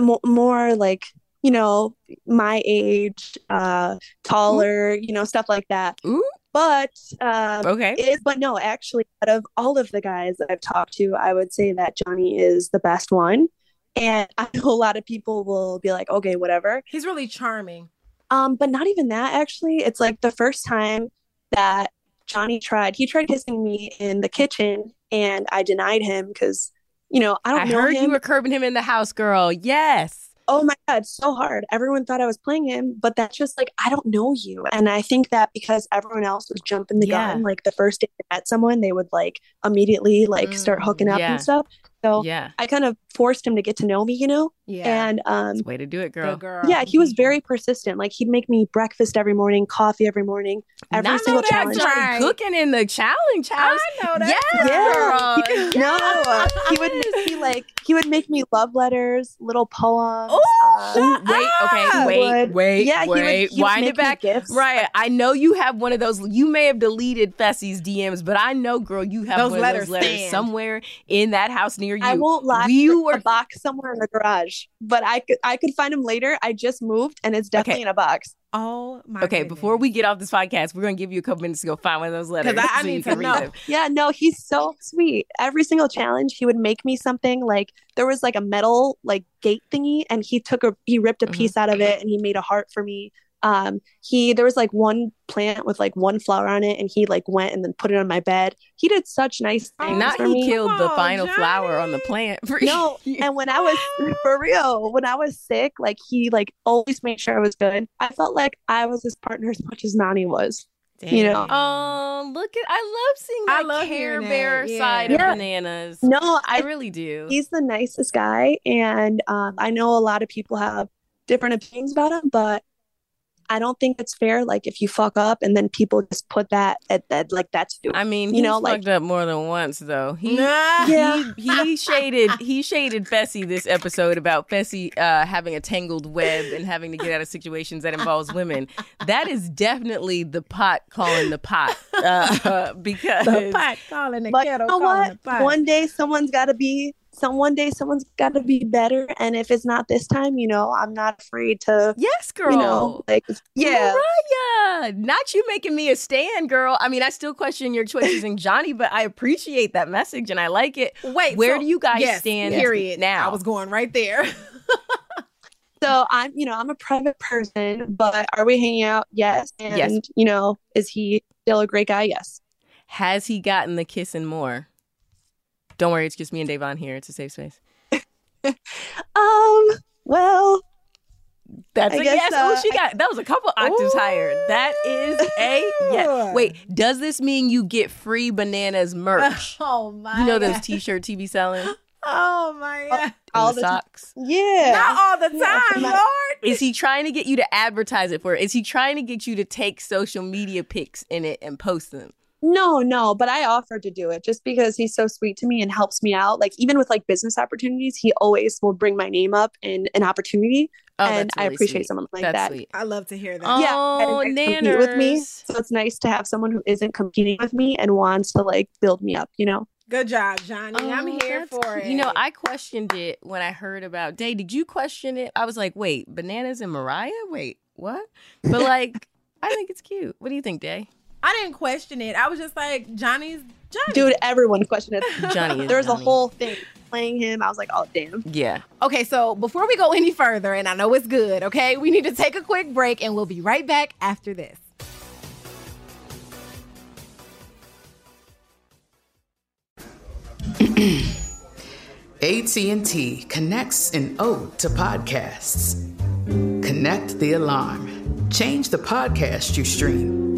mo- more like, you know, my age, uh taller, you know, stuff like that. Ooh. But um Okay. but no, actually, out of all of the guys that I've talked to, I would say that Johnny is the best one. And I know a lot of people will be like, okay, whatever. He's really charming. Um, but not even that actually. It's like the first time that Johnny tried, he tried kissing me in the kitchen and I denied him because, you know, I don't I know heard him. you were curbing him in the house, girl. Yes. Oh my God, so hard. Everyone thought I was playing him, but that's just like, I don't know you. And I think that because everyone else was jumping the Yeah. gun, like the first day I met someone, they would like immediately like start Mm, hooking up yeah. and stuff. So Yeah. I kind of forced him to get to know me, you know? Yeah. And um That's way to do it, girl. Girl. yeah, he was very persistent. Like he'd make me breakfast every morning, coffee every morning, every Not single challenge. Right. cooking in the challenge house. I know that. Yes, Yeah, he girl. would- no, he would make me like he would make me love letters, little poems. Ooh, um, wait, okay, wait, would- wait, yeah, he would- he Wind make it me back. gifts. Right. I know you have one of those. You may have deleted Fessy's DMs, but I know, girl, you have Those one of letters those letters stand. somewhere in that house near you. I won't lie. You it's were a box somewhere in the garage, but I could I could find him later. I just moved, and it's definitely Okay. in a box. Oh my. Okay, before we get off this podcast, we're gonna give you a couple minutes to go find one of those letters. I- I so need you to read know. them. Yeah, no, he's so sweet. Every single challenge, he would make me something like there was like a metal like gate thingy, and he took a he ripped a Mhm. piece out of it, and he made a heart for me. Um, he there was like one plant with like one flower on it, and he like went and then put it on my bed. He did such nice Oh, things Not for he me. killed the Come on, final flower on the plant. For No, you. and when I was for real, when I was sick, like he like always made sure I was good. I felt like I was his partner as much as Nany was. you know. Oh, look at! I love seeing I love care bear yeah. side Yeah. of bananas. No, I I really do. he's the nicest guy, and um, I know a lot of people have different opinions about him, but I don't think it's fair. Like if you fuck up and then people just put that at that like that's you. I mean, You you know, know, like- fucked up more than once though. He Nah. Yeah. he, he shaded he shaded Fessy this episode about Fessy uh, having a tangled web and having to get out of situations that involves women. That is definitely the pot calling the pot uh, because The pot calling the but you kettle know calling what? the pot. One day someone's got to be. Some one day someone's got to be better, and if it's not this time, you know, I'm not afraid to. yes, girl. You know, like yeah, Mariah, not you making me a stand, girl. I mean, I still question your choices in Johnny, but I appreciate that message and I like it. Wait, Where so- do you guys yes, stand Period. now? I was going right there. So so I'm, you know, I'm a private person, but are we hanging out? Yes. And, Yes. you know, is he still a great guy? Yes. Has he gotten the kissing more? Don't worry, it's just me and Davonne here. It's a safe space. Um, well, That's I a guess, yes. oh, uh, she got that was a couple octaves higher. That is a yes. Wait, does this mean you get free bananas merch? Oh my god you know those t-shirts he be selling? Oh my god. all the the time. socks. Yeah. Not all the time, my- Lord. Is he trying to get you to advertise it for? Is he trying to get you to take social media pics in it and post them? No, no, but I offered to do it just because he's so sweet to me and helps me out. Like even with like business opportunities, he always will bring my name up in an opportunity, Oh, and that's I appreciate sweet. someone like That's that. sweet. I love to hear that. Oh, yeah, and oh, they compete with me. So it's nice to have someone who isn't competing with me and wants to like build me up. You know? Good job, Johnny. I'm Oh, here for cute. it. You know, I questioned it when I heard about Day. Did you question it? I was like, wait, bananas and Mariah? Wait, what? But like, I think it's cute. What do you think, Day? I didn't question it. I was just like, Johnny's Johnny. Dude, everyone questioned it. Johnny is There was a whole thing playing him. I was like, oh damn. Yeah. Okay, so before we go any further, and I know it's good, okay, we need to take a quick break and we'll be right back after this. AT&T connects an ode to podcasts. Connect the alarm. Change the podcast you stream.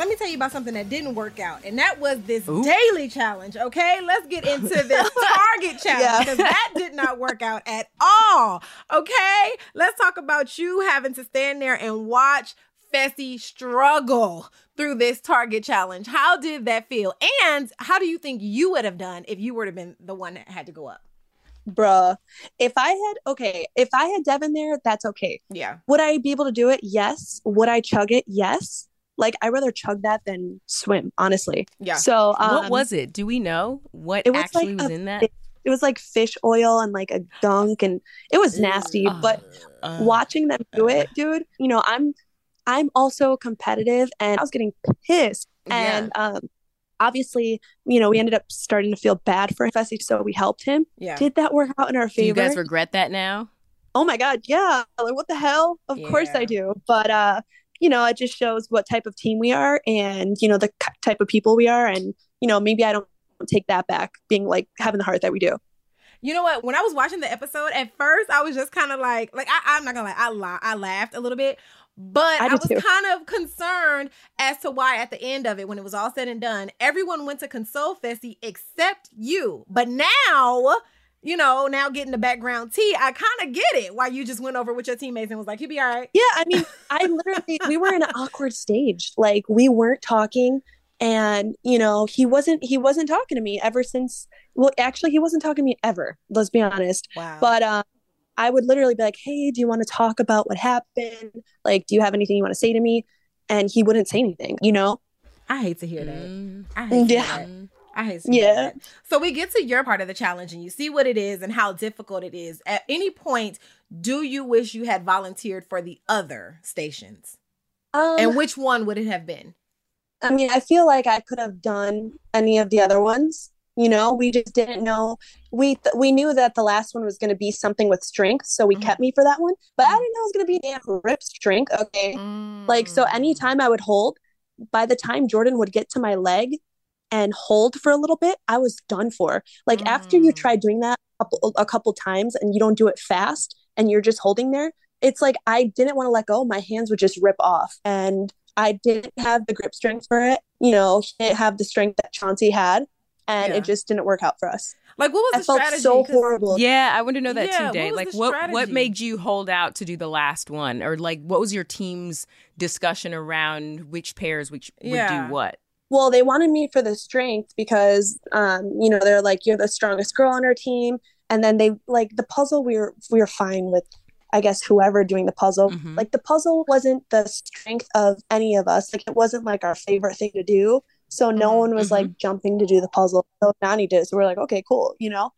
Let me tell you about something that didn't work out, and that was this Ooh. daily challenge. Okay, let's get into this Target challenge Yeah. because that did not work out at all. Okay, let's talk about you having to stand there and watch Fessy struggle through this Target challenge. How did that feel? And how do you think you would have done if you would have been the one that had to go up? Bruh. If I had okay, if I had Devin there, that's okay. Yeah. Would I be able to do it? Yes. Would I chug it? Yes. Like I'd rather chug that than swim, honestly. Yeah. So um, what was it? Do we know what it was actually like was a in that? fi- it was like fish oil and like a dunk and it was nasty. Uh, but uh, watching them do it, dude, you know, I'm I'm also competitive and I was getting pissed. Yeah. And um obviously, you know, we ended up starting to feel bad for Fessy, so we helped him. Yeah. Did that work out in our favor? do you guys regret that now? oh my god, yeah. Like what the hell? Of course I do. But uh, you know, it just shows what type of team we are and you know the type of people we are and you know, maybe I don't take that back being like having the heart that we do. You know what? When I was watching the episode, at first I was just kind of like, like I, I'm not gonna lie, I la- I laughed a little bit, but I I, was too. kind of concerned as to why at the end of it, when it was all said and done, everyone went to console Fessy except you. But now, you know, now getting the background tea, I kind of get it why you just went over with your teammates and was like, "He'll be all right." Yeah, I mean, I literally we were in an awkward stage. Like we weren't talking and you know, he wasn't he wasn't talking to me ever since well, actually he wasn't talking to me ever. Let's be honest. Wow. But uh I would literally be like, "Hey, do you want to talk about what happened? Like, do you have anything you want to say to me?" And he wouldn't say anything, you know? I hate to hear that. I hate to Yeah. hear that. I hate Yeah. that. So we get to your part of the challenge and you see what it is and how difficult it is. At any point, do you wish you had volunteered for the other stations? Um, And which one would it have been? I mean, I feel like I could have done any of the other ones. You know, we just didn't know. We th- we knew that the last one was going to be something with strength, so we Mhm. kept me for that one. But I didn't know it was going to be damn rip strength. Okay, like so Mm. anytime I would hold, by the time Jordan would get to my leg, and hold for a little bit, I was done for. Like mm. after you try Mm. doing that a couple, a couple times and you don't do it fast and you're just holding there, it's like I didn't want to let go. My hands would just rip off and I didn't have the grip strength for it. You know, he didn't have the strength that Chauncey had and Yeah. it just didn't work out for us. Like, what was I the felt strategy? so 'Cause- horrible. Yeah, I want to know that Yeah, too, what Like the what what made you hold out to do the last one? Or like what was your team's discussion around which pairs which would do what? Well, they wanted me for the strength because, um, you know, they're like, you're the strongest girl on our team. And then they like the puzzle. We were we were fine with, I guess, whoever doing the puzzle. Mhm. Like the puzzle wasn't the strength of any of us. Like it wasn't like our favorite thing to do. So no Mhm, one was like jumping to do the puzzle. So Nany did. So we're like, okay, cool, you know.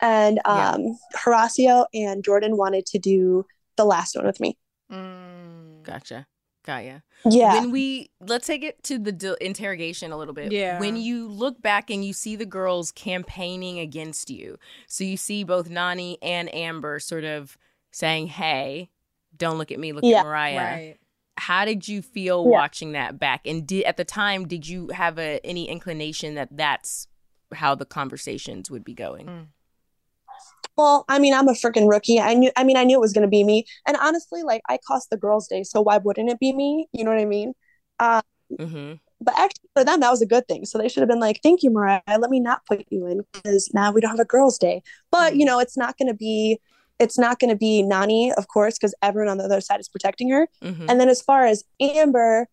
And Yeah. um, Horacio and Jordan wanted to do the last one with me. Mm. Gotcha. Got ya. Yeah. When we let's take it to the d- interrogation a little bit. Yeah. When you look back and you see the girls campaigning against you, so you see both Nany and Amber sort of saying, "Hey, don't look at me, look Yeah. at Mariah." Right. how How did you feel Yeah. watching that back? And did at the time did you have a any inclination that that's how the conversations would be going? Mm. Well, I mean, I'm a freaking rookie. I knew, I mean, I knew it was going to be me. And honestly, like, I cost the girls' day, so why wouldn't it be me? You know what I mean? Uh, Mm-hmm. but actually, for them, that was a good thing. So they should have been like, thank you, Mariah. Let me not put you in because now we don't have a girls' day. But, you know, it's not going to be, it's not going to be Nany, of course, because everyone on the other side is protecting her. Mm-hmm. And then as far as Amber,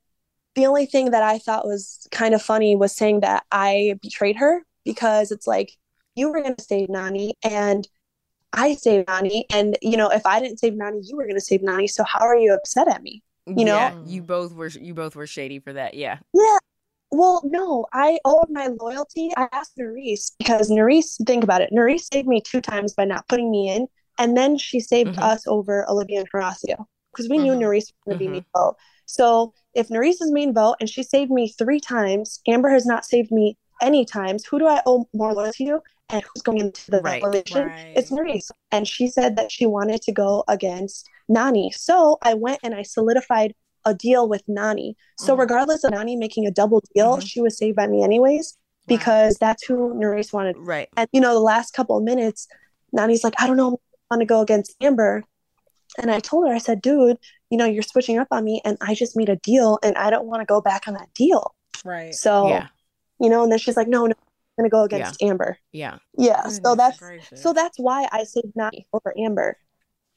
the only thing that I thought was kind of funny was saying that I betrayed her because it's like you were going to save Nany and I saved Nany. And, you know, if I didn't save Nany, you were going to save Nany. So how are you upset at me? you know? yeah, you both were you both were shady for that. Yeah. Yeah. Well, no, I owed my loyalty. I asked Nurys because Nurys, think about it. Nurys saved me two times by not putting me in. And then she saved Mhm. us over Olivia and Horacio because we knew Mhm. Nurys was going to Mhm. be main vote. So if Nurys is main vote and she saved me three times, Amber has not saved me any times. Who do I owe more loyalty to? And who's going into the Right. Right. It's Nurys. And she said that she wanted to go against Nany. So I went and I solidified a deal with Nany. So Mhm. regardless of Nany making a double deal, Mhm. she was saved by me anyways because that's who Nurys wanted. Right. And you know, the last couple of minutes, Nany's like, I don't know, I want to go against Amber. And I told her, I said, dude, you know, you're switching up on me and I just made a deal and I don't want to go back on that deal. Right. So, Yeah. you know, and then she's like, no, no, going to go against Amber. Yeah. Yeah. So that's gracious. so that's why I saved Nany over Amber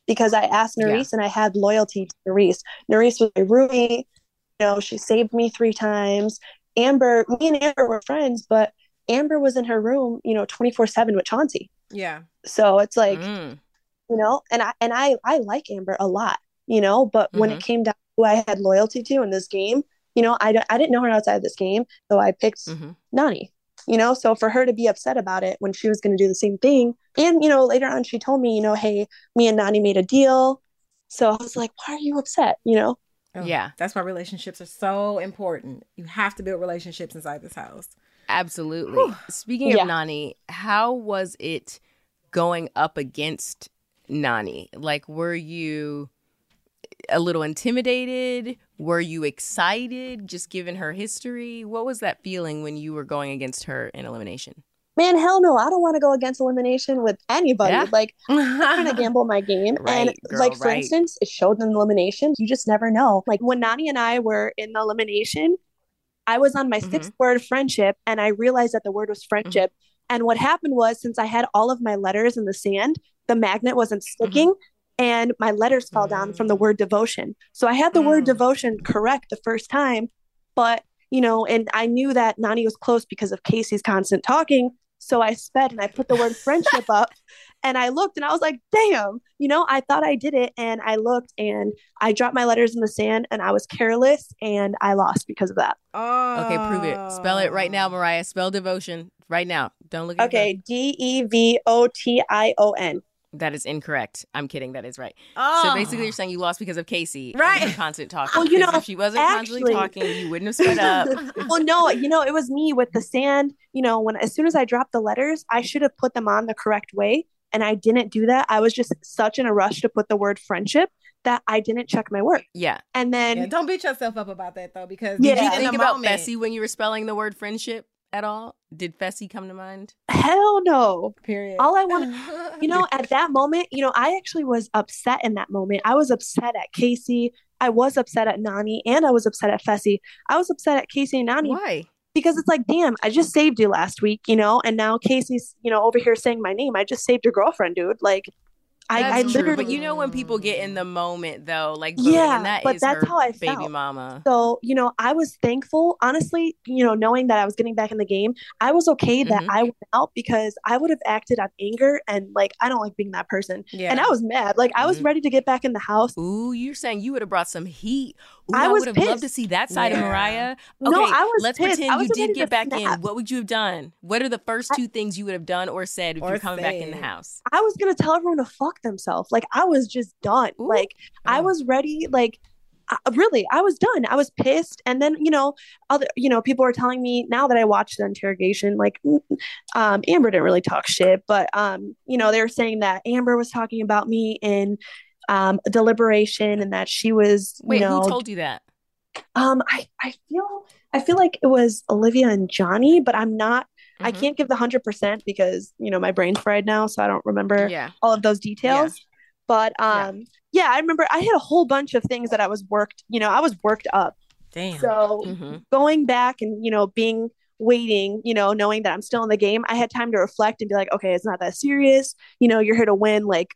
because I asked Yeah. And I had loyalty to Nurys. Nurys was my roomie. You know, she saved me three times. Amber, me and Amber were friends, but Amber was in her room, you know, 24 7 with Chauncey. yeah. So it's like, Mm. you know, and I and I I like Amber a lot, you know, but when Mm-hmm. it came down to who I had loyalty to in this game, you know, I, don't- I didn't know her outside of this game, so I picked Mhm. Nany. You know, so for her to be upset about it when she was going to do the same thing, and you know, later on she told me, you know, hey, me and Nany made a deal. So I was like, why are you upset? You know, Oh, Yeah. That's why relationships are so important. You have to build relationships inside this house. Absolutely. Speaking Yeah. of Nany, how was it going up against Nany? Like, were you a little intimidated? Were you excited just given her history? What was that feeling when you were going against her in elimination? man, hell no, I don't want to go against elimination with anybody. Yeah. Like I'm trying to gamble my game. and girl, like for right. instance, it showed in elimination. You just never know. Like when Nany and I were in the elimination, I was on my Mhm. sixth word friendship and I realized that the word was friendship. And what happened was since I had all of my letters in the sand, the magnet wasn't sticking. And my letters fell down from the word devotion. So I had the word Mm. devotion correct the first time, but you know, and I knew that Nany was close because of Kaycee's constant talking. So I sped and I put the word friendship up and I looked and I was like, damn, you know, I thought I did it. And I looked and I dropped my letters in the sand and I was careless and I lost because of that. oh. Okay, prove it. Spell it right now, Mariah. Spell devotion right now. Don't look at Okay, D E V O T I O N. That is incorrect. I'm kidding. That is right. Oh. So basically, you're oh. saying you lost because of Kaycee, Right. her constant talking. Well, you know, if she wasn't constantly actually- talking, you wouldn't have sped up. well, no, you know, it was me with the sand. You know, when as soon as I dropped the letters, I should have put them on the correct way. And I didn't do that. I was just such in a rush to put the word friendship that I didn't check my work. yeah. And then Yeah, don't beat yourself up about that though, because Yeah. you Did you think about moment. Fessy when you were spelling the word friendship? At all? Did Fessy come to mind? Hell no. Period. All I want, you know, at that moment, you know, I actually was upset in that moment. I was upset at Kaycee. I was upset at Nany, and I was upset at Fessy. I was upset at Kaycee and Nany. Why? because it's like, damn, I just saved you last week, you know, and now Kaycee's, you know, over here saying my name. I just saved your girlfriend, dude. Like, I, I literally. but you know when people get in the moment though, like Yeah, that but is that's how I baby felt. mama. So, you know, I was thankful, honestly, you know, knowing that I was getting back in the game. I was okay that Mhm. I went out because I would have acted on anger and like, I don't like being that person. yeah. And I was mad. Like, I was Mhm. ready to get back in the house. Ooh, you're saying you would have brought some heat. Ooh, I I, was would have loved to see that side of Mariah. Okay, No, I was let's pissed. pretend I you did get back snap. in. What would you have done? What are the first two things you would have done or said if Or you're coming back in the house? I was gonna tell everyone to fuck themselves. Like I was just done. Ooh. Like I Oh. was ready. Like I, really, I was done. I was pissed. And then you know, other you know, people were telling me now that I watched the interrogation, like mm, um, Amber didn't really talk shit, but um, you know, they were saying that Amber was talking about me in um deliberation and that she was Wait, you know who told you that? um I I feel I feel like it was Olivia and Johnny, but I'm not. I Mhm. can't give the hundred percent because you know my brain's fried now, so I don't remember Yeah. all of those details. But um yeah. I remember I had a whole bunch of things that I was worked, you know, I was worked up. Damn. So hmm going back and, you know, being waiting, you know, knowing that I'm still in the game, I had time to reflect and be like, okay, it's not that serious. You know, you're here to win, like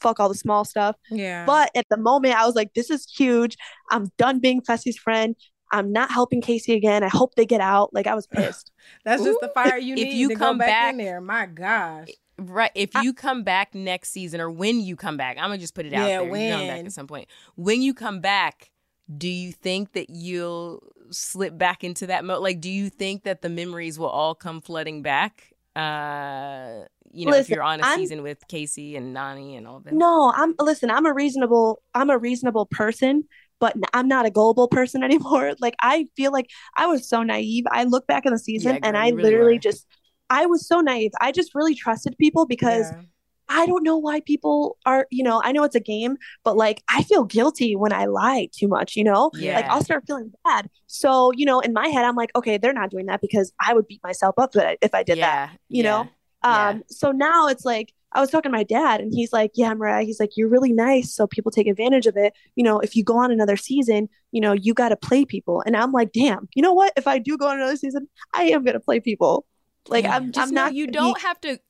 fuck all the small stuff. yeah. But at the moment I was like, this is huge. I'm done being Fessy's friend. I'm not helping Kaycee again. I hope they get out. Like I was pissed. that's just the fire you need. If need you to come go back, in there. My gosh. Right. If you come back next season or when you come back, I'm gonna just put it out Yeah, there. You're coming back when. at some point. When you come back, do you think that you'll slip back into that mode? Like, do you think that the memories will all come flooding back? Uh, you know, if you're on a I'm- season with Kaycee and Nany and all that. No, I'm listen, I'm a reasonable I'm a reasonable person, but i'm not a gullible person anymore. Like I feel like I was so naive. I look back in the season Yeah, and I really literally were. just I was so naive. I just really trusted people because Yeah. I don't know why people are, you know, I know it's a game, but like I feel guilty when I lie too much, you know? Like I'll start feeling bad. So, you know, in my head I'm like, okay, they're not doing that because I would beat myself up if I- did that. yeah, you know? yeah. Um, so now it's like I was talking to my dad, and he's like, "Yeah, Mariah." He's like, "You're really nice, so people take advantage of it. You know, if you go on another season, you know, you got to play people." And I'm like, "Damn, you know what? If I do go on another season, I am gonna play people. Like Yeah. I'm, Just I'm not. you don't be- have to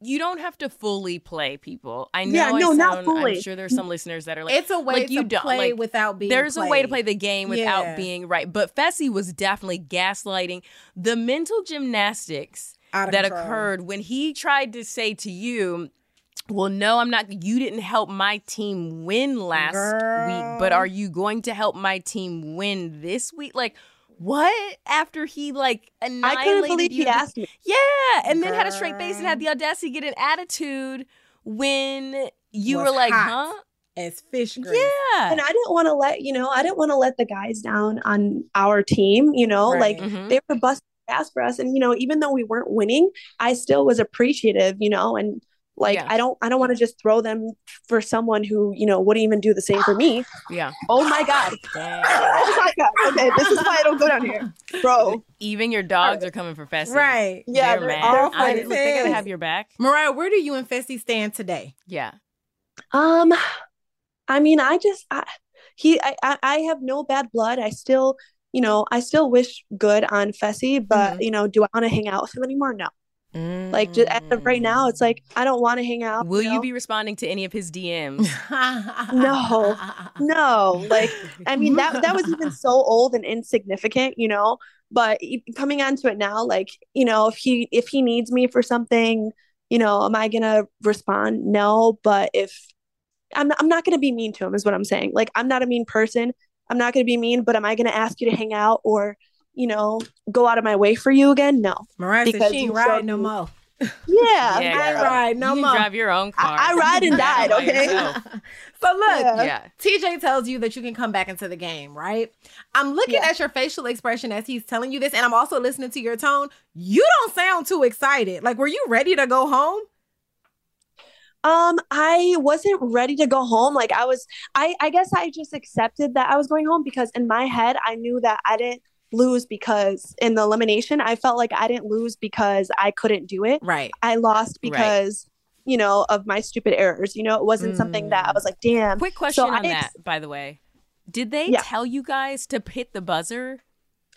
you don't have to fully play people. I know Yeah, no, not sound, fully. I'm sure there's some listeners that are like it's a way like, to you don't- play like, without being. there's a way to play the game without Yeah. being right. But Fessy was definitely gaslighting the mental gymnastics that control. occurred when he tried to say to you, well, no, I'm not. You didn't help my team win last week, but are you going to help my team win this week? Like, what? After he like annihilated I couldn't believe you he asked me. yeah, and then had a straight face and had the audacity to get an attitude when you Was were like, huh? as fish grease. Yeah. And I didn't want to let you know. I didn't want to let the guys down on our team. You know, Right. like Mhm. they were busting ass for us, and you know, even though we weren't winning, I still was appreciative. You know, and like Yeah. I don't, I don't want to just throw them for someone who you know wouldn't even do the same for me. Yeah. Oh my god. Oh my god. Okay, this is why I don't go down here, bro. Even your dogs are coming for Fessy. Right. Yeah, they're they're mad. all I, fighting look, they gotta have your back. Mariah, where do you and Fessy stand today? Yeah. Um, I mean, I just, I, he, I, I, I have no bad blood. I still, you know, I still wish good on Fessy, but Mhm. you know, do I want to hang out with him anymore? No. Like, just as of right now, it's like I don't want to hang out. Will you know? be responding to any of his DMs? No. No, like I mean that that was even so old and insignificant, you know. But coming onto it now, like you know, if he if he needs me for something, you know, am I gonna respond? No, but if I'm not, I'm not gonna be mean to him, is what I'm saying. Like I'm not a mean person. I'm not gonna be mean, but am I gonna ask you to hang out or you know go out of my way for you again? No. Mariah said Because she ain't you riding showed no more. Yeah. Yeah, I girl. ride no you more. can drive your own car. I ride and You died, okay? So look, Yeah. Yeah. TJ tells you that you can come back into the game, right? I'm looking Yeah. at your facial expression as he's telling you this, and I'm also listening to your tone. You don't sound too excited. Like, were you ready to go home? Um, I wasn't ready to go home. Like I was, I, I guess I just accepted that I was going home because in my head I knew that I didn't, lose because in the elimination, I felt like I didn't lose because I couldn't do it. Right. I lost because, you know, of my stupid errors. You know, it wasn't something that I was like, damn. Quick question So on I that, by the way. Did they Yeah. tell you guys to hit the buzzer?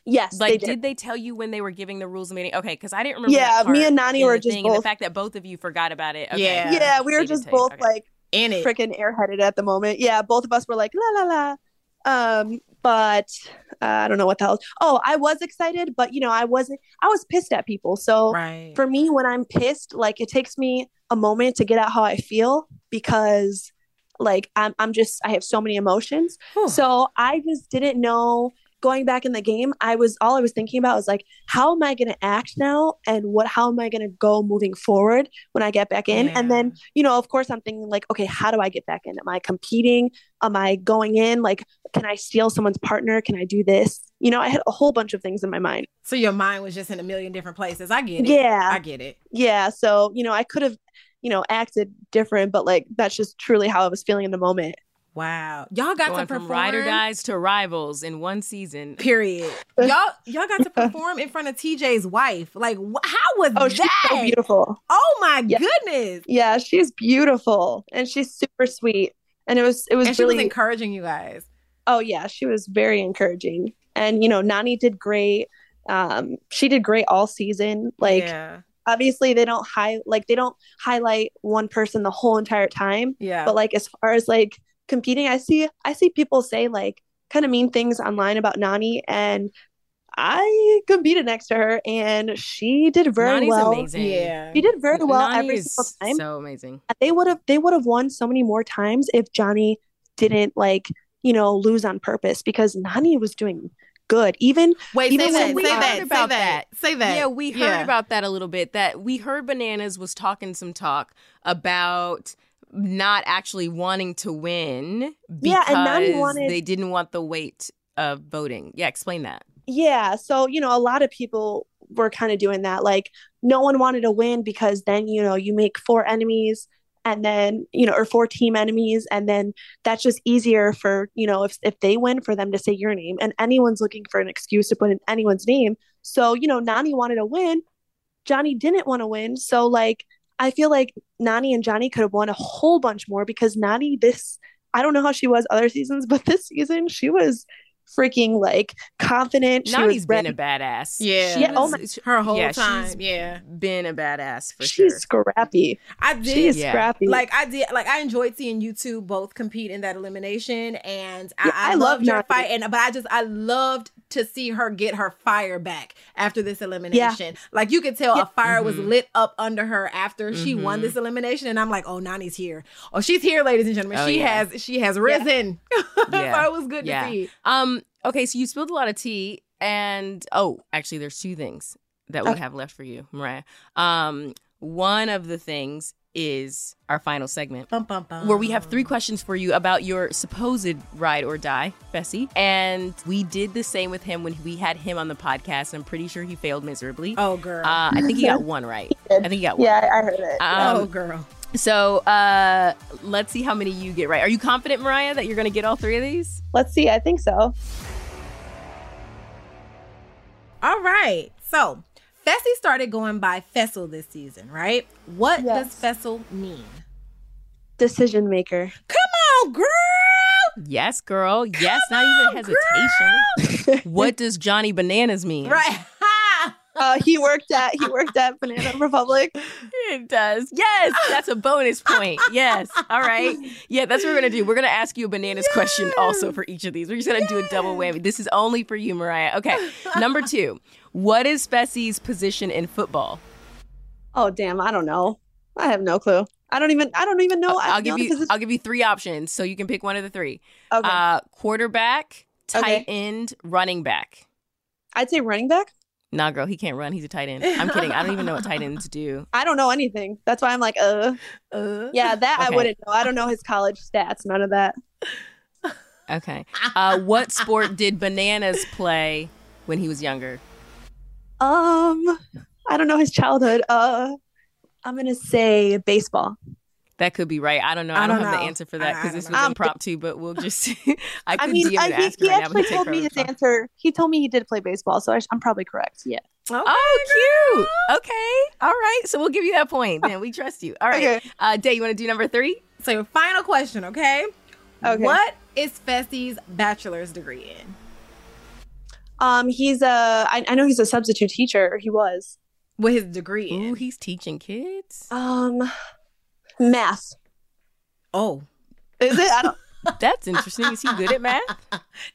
Yes, Like, they did. did. they tell you when they were giving the rules of meeting? Okay, because I didn't remember. Yeah, that me and Nany were just thing, and the fact that both of you forgot about it. Okay. Yeah. yeah, we were They just both Okay. like In it. freaking airheaded at the moment. Yeah, both of us were like la la la. Um, but uh, I don't know what the hell. Oh, I was excited, but you know, I wasn't. I was pissed at people. So Right. for me, when I'm pissed, like it takes me a moment to get out how I feel because, like, I'm I'm just I have so many emotions. Whew. So I just didn't know going back in the game. I was all I was thinking about was like, how am I going to act now, and what how am I going to go moving forward when I get back in? And then you know, of course, I'm thinking like, okay, how do I get back in? Am I competing? Am I going in? Like, can I steal someone's partner? Can I do this? You know, I had a whole bunch of things in my mind. So your mind was just in a million different places. I get it. Yeah. I get it. Yeah. So, you know, I could have, you know, acted different, but like that's just truly how I was feeling in the moment. Wow. Y'all got Going to from perform. ride or dies to rivals in one season. Period. Y'all y'all got to perform in front of TJ's wife. Like wh- how was Oh, she's that? so beautiful. Oh my Yeah. goodness. Yeah, she's beautiful and she's super sweet. And it was it was and she really was encouraging you guys. oh yeah, she was very encouraging. And you know, Nany did great. Um, she did great all season. Like yeah. obviously they don't high like they don't highlight one person the whole entire time. Yeah. But like as far as like competing, I see I see people say like kind of mean things online about Nany and I competed next to her and she did very Nany's well. amazing. yeah. She did very well Nany every single time. so amazing. they would have they would have won so many more times if Johnny didn't like, you know, lose on purpose because Nany was doing good. Even Wait, Even say that. we Say heard that. Say about that. Say that. Yeah, we heard about that a little bit. That we heard Bananas was talking some talk about not actually wanting to win because Yeah, and wanted- they didn't want the weight of voting. Yeah, explain that. Yeah. So, you know, a lot of people were kind of doing that. Like, no one wanted to win because then, you know, you make four enemies and then, you know, or four team enemies. And then that's just easier for, you know, if, if they win, for them to say your name. And anyone's looking for an excuse to put in anyone's name. So, you know, Nany wanted to win. Johnny didn't want to win. So, like, I feel like Nany and Johnny could have won a whole bunch more because Nany, this, I don't know how she was other seasons, but this season she was freaking like confident. She Nany's was been a badass. Yeah. She Yeah, oh was- Her whole yeah, time. she's Yeah. been a badass for She's sure. She's scrappy. I did. She is Yeah. scrappy. Like I did, like I enjoyed seeing you two both compete in that elimination, and Yeah, I, I, I love loved your Nany. fight. And but I just I loved to see her get her fire back after this elimination. Like you could tell Yeah. a fire was Mhm. lit up under her after she won Mhm. this elimination, and I'm like, oh, Nany's here. Oh, she's here, ladies and gentlemen. Oh, she yeah. has she has risen. Yeah. so it was good Yeah. to see. Um. Okay, so you spilled a lot of tea, and oh, actually, there's two things that we Okay. have left for you, Mariah. Um, one of the things is our final segment. Bum, bum, bum. Where we have three questions for you about your supposed ride or die, Fessy. And we did the same with him when we had him on the podcast. I'm pretty sure he failed miserably. Oh girl. Uh, I think he got one right. I think he got one. Yeah, I heard it. Um, oh girl. So uh, let's see how many you get right. Are you confident, Mariah, that you're going to get all three of these? Let's see. I think so. All right. So Fessy started going by Faysal this season, right? What Yes. does Faysal mean? Decision maker. Come on, girl. Yes, girl. Yes, not even hesitation. what does Johnny Bananas mean? Right. Uh, he worked at he worked at Banana Republic. It does. Yes, that's a bonus point. Yes. All right. Yeah, that's what we're gonna do. We're gonna ask you a bananas question also for each of these. We're just gonna do a double whammy. This is only for you, Mariah. Okay. Number two. What is Fessy's position in football? Oh damn, I don't know. I have no clue. I don't even I don't even know. I I'll give you. position. I'll give you three options, so you can pick one of the three. Okay. Uh, quarterback, tight Okay. end, running back. I'd say running back. Nah, girl, he can't run. He's a tight end. I'm kidding. I don't even know what tight ends do. I don't know anything. That's why I'm like, uh, Uh, yeah, that Okay. I wouldn't know. I don't know his college stats. None of that. Okay. Uh, what sport did Bananas play when he was younger? Um, I don't know his childhood. Uh, I'm gonna say baseball. That could be right. I don't know. I, I don't, don't have know. the answer for that I- I because this don't was know. Um, impromptu. But we'll just. I could I mean, DM I, he, ask he right actually take told me his the phone. answer. He told me he did play baseball, so I, I'm probably correct. Yeah. Okay, Oh, cute. Okay. All right. So we'll give you that point. Then we trust you. All right. Okay. Uh, Day, you want to do number three? So your final question, okay? Okay. What is Fessy's bachelor's degree in? Um, he's a. I, I know he's a substitute teacher. He was. What his degree Ooh, he's teaching kids. Um, math. Oh, Is it? I don't. That's interesting. Is he good at math?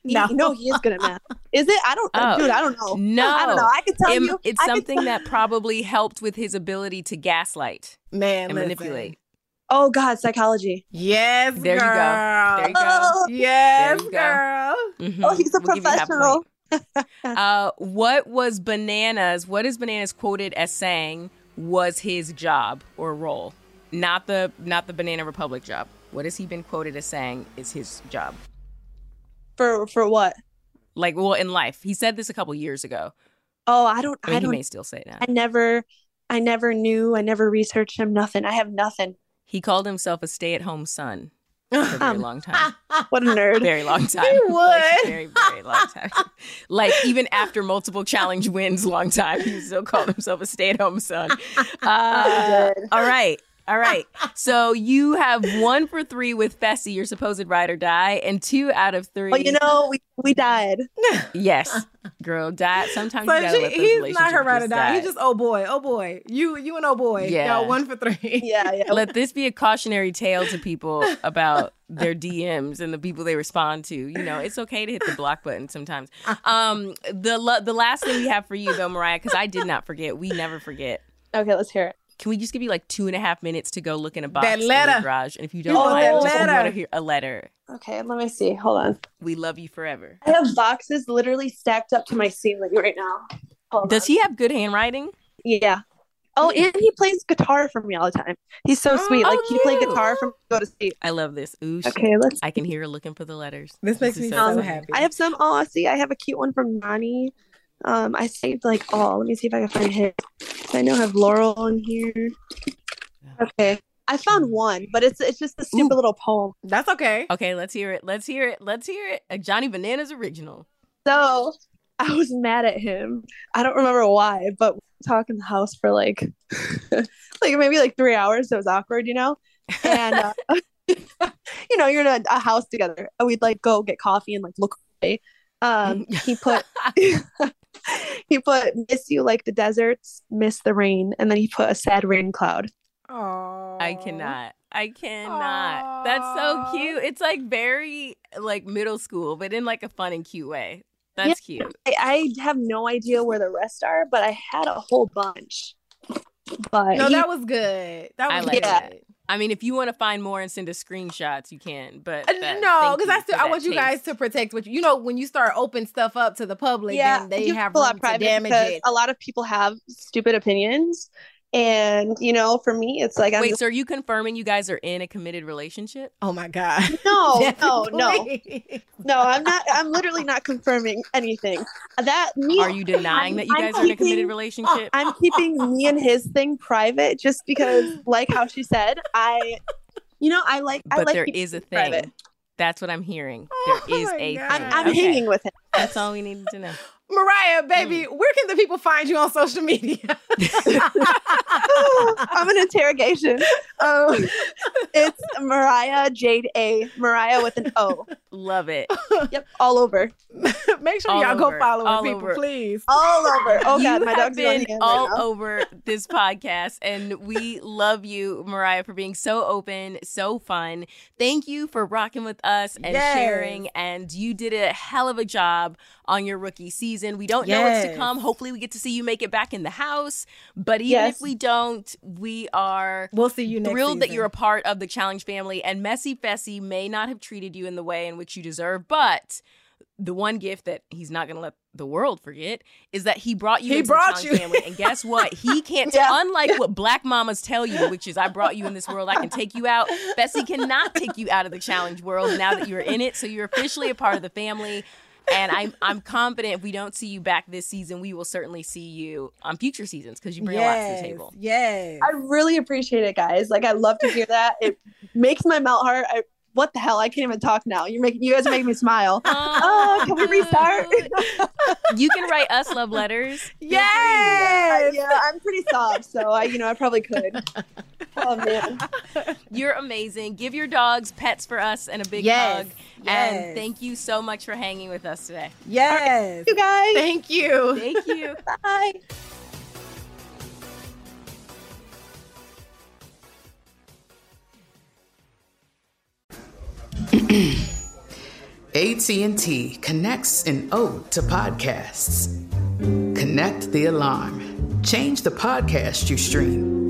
no, He, no, he is good at math. Is it? I don't. Oh. Dude, I don't know. No. I don't know. I can tell Im- you. it's I something tell- that probably helped with his ability to gaslight man, and listen. manipulate. Oh God, psychology. Yes, There you go. There you go. Oh, Yes, you go. girl. Mhm. oh, he's a We'll give you half professional. Uh, what was bananas? What is bananas quoted as saying was his job or role? Not the not the Banana Republic job. What has he been quoted as saying is his job? For for what? Like, well, in life, he said this a couple years ago. Oh, I don't. I mean, I he don't. may still say that. I never. I never knew. I never researched him. Nothing. I have nothing. He called himself a stay-at-home son for a very long time. What a nerd. very long time. He Like, would. very, very long time. like even after multiple challenge wins, long time, he still called himself a stay-at-home son. Uh, all right. All right. So you have one for three with Fessy, your supposed ride or die, and two out of three. well, you know, we we died. yes, girl, die. Sometimes So you gotta she, he's not her ride or die. die. He's just oh boy, oh boy. You you and oh boy. Yeah. Got one for three. Yeah, yeah. let this be a cautionary tale to people about their DMs and the people they respond to. You know, it's okay to hit the block button sometimes. Um, the the last thing we have for you though, Mariah, because I did not forget. We never forget. Okay, let's hear it. Can we just give you like two and a half minutes to go look in a box That in the garage? And if you don't Oh, find that just letter. want to hear a letter. Okay, let me see. Hold on. We love you forever. I have boxes literally stacked up to my ceiling right now. Hold Does on. he have good handwriting? Yeah. Oh, and he plays guitar for me all the time. He's so sweet. Oh, Like he played cute. guitar from go to sleep. I love this. Ooh, Okay, let's. I can hear her looking for the letters. This makes is me so so happy. I have some. Oh, see, I have a cute one from Nany. Um, I saved like all. Let me see if I can find his. I know I have Laurel in here. Okay, I found one, but it's it's just a stupid little poem. That's okay. Okay, let's hear it. Let's hear it. Let's hear it. A Johnny Bananas original. So I was mad at him. I don't remember why, but we talked in the house for like, like maybe like three hours. It was awkward, you know. And uh, you know, you're in a, a house together, and we'd like go get coffee and like look away. Um, he put he put miss you like the deserts, miss the rain, and then he put a sad rain cloud. Oh, I cannot. I cannot. That's so cute. It's like very like middle school, but in like a fun and cute way. That's cute. I, I have no idea where the rest are, but I had a whole bunch. But No, he- that was good. That I was like good. that. I mean, if you want to find more and send us screenshots, you can. But Uh, that- no, because I still I that want you guys to protect what you, you know when you start open stuff up to the public, yeah, then they have pull room out to damage because it. a lot of people have stupid opinions, and you know, for me, it's like I'm Wait, just, so are you confirming you guys are in a committed relationship? Oh my god! no, no, no, no. I'm not. I'm literally not confirming anything. That me. Are you denying I'm- that you I'm guys are in a committed relationship? I'm keeping me and his thing private just because, like how she said, I, you know, I like. I but like there keeping is a thing. private. That's what I'm hearing. Oh There is my a God. thing. I'm, I'm Okay. hanging with him. That's all we needed to know. Mariah, baby, Mm. where can the people find you on social media? I'm an interrogation. Um, it's Mariah Jade A. Mariah with an O. Love it. Yep, all over, Make sure All y'all go follow all people, over. please. all over. Oh you God, my have dog's going been in all right over this podcast, and we love you, Mariah, for being so open, so fun. Thank you for rocking with us and Yes. sharing. And you did a hell of a job on your rookie season. We don't know what's to come. Hopefully, we get to see you make it back in the house. But even Yes. if we don't, we are We'll see you thrilled that you're a part of the challenge family and messy fessy may not have treated you in the way in which you deserve but the one gift that he's not going to let the world forget is that he brought you He into brought the challenge you. family and guess what he can't Yeah. unlike what black mamas tell you which is i brought you in this world i can take you out fessy cannot take you out of the challenge world now that you're in it so you're officially a part of the family and I'm I'm confident if we don't see you back this season, we will certainly see you on future seasons because you bring yes, a lot to the table. Yes. I really appreciate it, guys. Like I love to hear that. It makes my melt heart. I, what the hell? I can't even talk now. You're making you guys are making me smile. oh, can we restart? you can write us love letters. Yes. Yeah, yeah, I'm pretty soft, so I, you know, I probably could. Oh man. You're amazing. Give your dogs pets for us and a big yes. hug. Yes. And thank you so much for hanging with us today. Yes. Right, you guys. Thank you. Thank you. Bye. AT&T connects an ode to podcasts. Connect the alarm. Change the podcast you stream.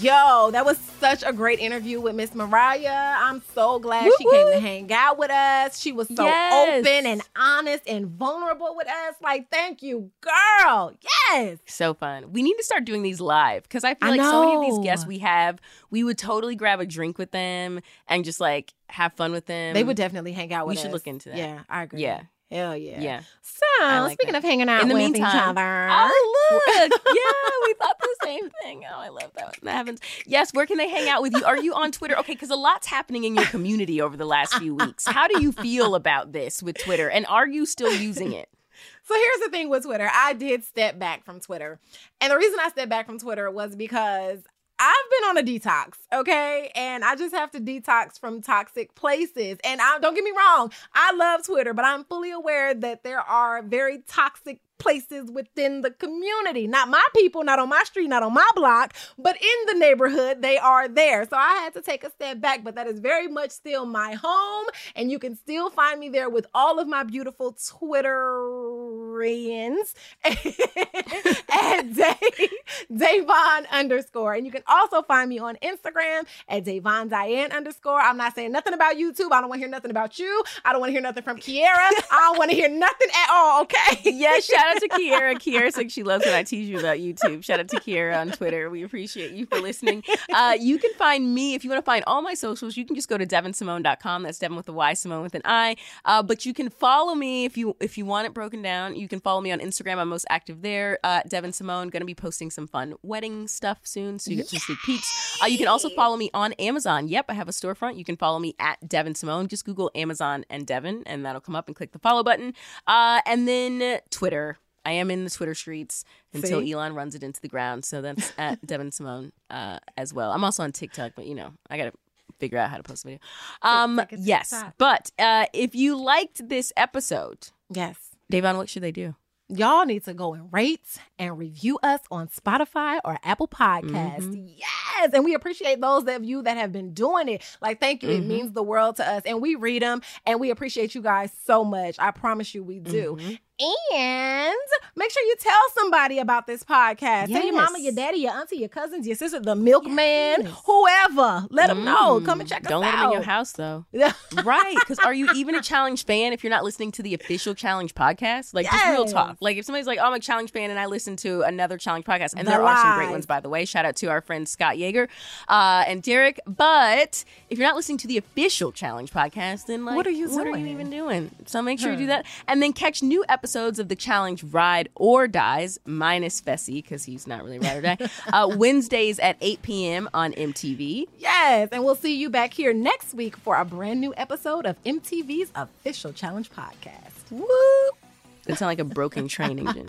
Yo, that was such a great interview with Miss Mariah. I'm so glad Woo-hoo. she came to hang out with us. She was so yes. open and honest and vulnerable with us. Like, thank you, girl. Yes. So fun. We need to start doing these live because I feel I like know. so many of these guests we have, we would totally grab a drink with them and just like have fun with them. They would definitely hang out with we us. We should look into that. Yeah, I agree. Yeah. Hell yeah. Yeah. So like speaking that. of hanging out in the with meantime, each other. Oh look. yeah, we thought the same thing. Oh, I love that. That happens. Yes, where can they hang out with you? Are you on Twitter? Okay, because a lot's happening in your community over the last few weeks. How do you feel about this with Twitter? And are you still using it? So here's the thing with Twitter. I did step back from Twitter. And the reason I stepped back from Twitter was because I've been on a detox, okay? And I just have to detox from toxic places. And I don't get me wrong, I love Twitter, but I'm fully aware that there are very toxic places within the community. Not my people, not on my street, not on my block, but in the neighborhood, they are there. So I had to take a step back, but that is very much still my home. And you can still find me there with all of my beautiful Twitterians at Dave, Davonne underscore. And you can also find me on Instagram at Davonne Diane underscore. I'm not saying nothing about YouTube. I don't want to hear nothing about you. I don't want to hear nothing from Kiera. I don't want to hear nothing at all, okay? yes, shout out to Kiera. Kiera like she loves when I tease you about YouTube. Shout out to Kiera on Twitter. We appreciate you for listening. Uh, you can find me if you want to find all my socials. You can just go to devynsimone.com. That's Devyn with a Y, Simone with an I. Uh, but you can follow me if you if you want it broken down. You can follow me on Instagram. I'm most active there. Uh, Devyn Simone. Going to be posting some fun wedding stuff soon, so you get some sneak peeks. Uh, you can also follow me on Amazon. Yep, I have a storefront. You can follow me at Devyn Simone. Just Google Amazon and Devyn, and that'll come up and click the follow button. Uh, and then Twitter. I am in the Twitter streets until See? Elon runs it into the ground. So that's at Devyn Simone uh, as well. I'm also on TikTok, but you know, I got to figure out how to post a video. Um, yes. But uh, if you liked this episode, yes, Davonne, what should they do? Y'all need to go and rate and review us on Spotify or Apple Podcasts. Mm-hmm. Yes. And we appreciate those of you that have been doing it. Like, thank you. Mm-hmm. It means the world to us. And we read them and we appreciate you guys so much. I promise you we do. Mm-hmm. And make sure you tell somebody about this podcast. Yes. Tell your mama, your daddy, your auntie, your cousins, your sister, the milkman, yes. whoever. Let them know. Come and check Don't us out. Don't let them in your house, though. right. Because are you even a challenge fan if you're not listening to the official challenge podcast? Like, yes. just real talk. Like, if somebody's like, oh, I'm a challenge fan and I listen to another challenge podcast, and the there are some great ones, by the way. Shout out to our friends Scott Yeager uh, and Derek. But if you're not listening to the official challenge podcast, then, like, what are you what doing? are you even doing? So make sure huh. you do that. And then catch new episodes episodes of the challenge Ride or Dies, minus Fessy, because he's not really ride or die, uh, Wednesdays at 8 p.m. on MTV. Yes, and we'll see you back here next week for a brand new episode of MTV's official challenge podcast. Woo! It sounds like a broken train engine.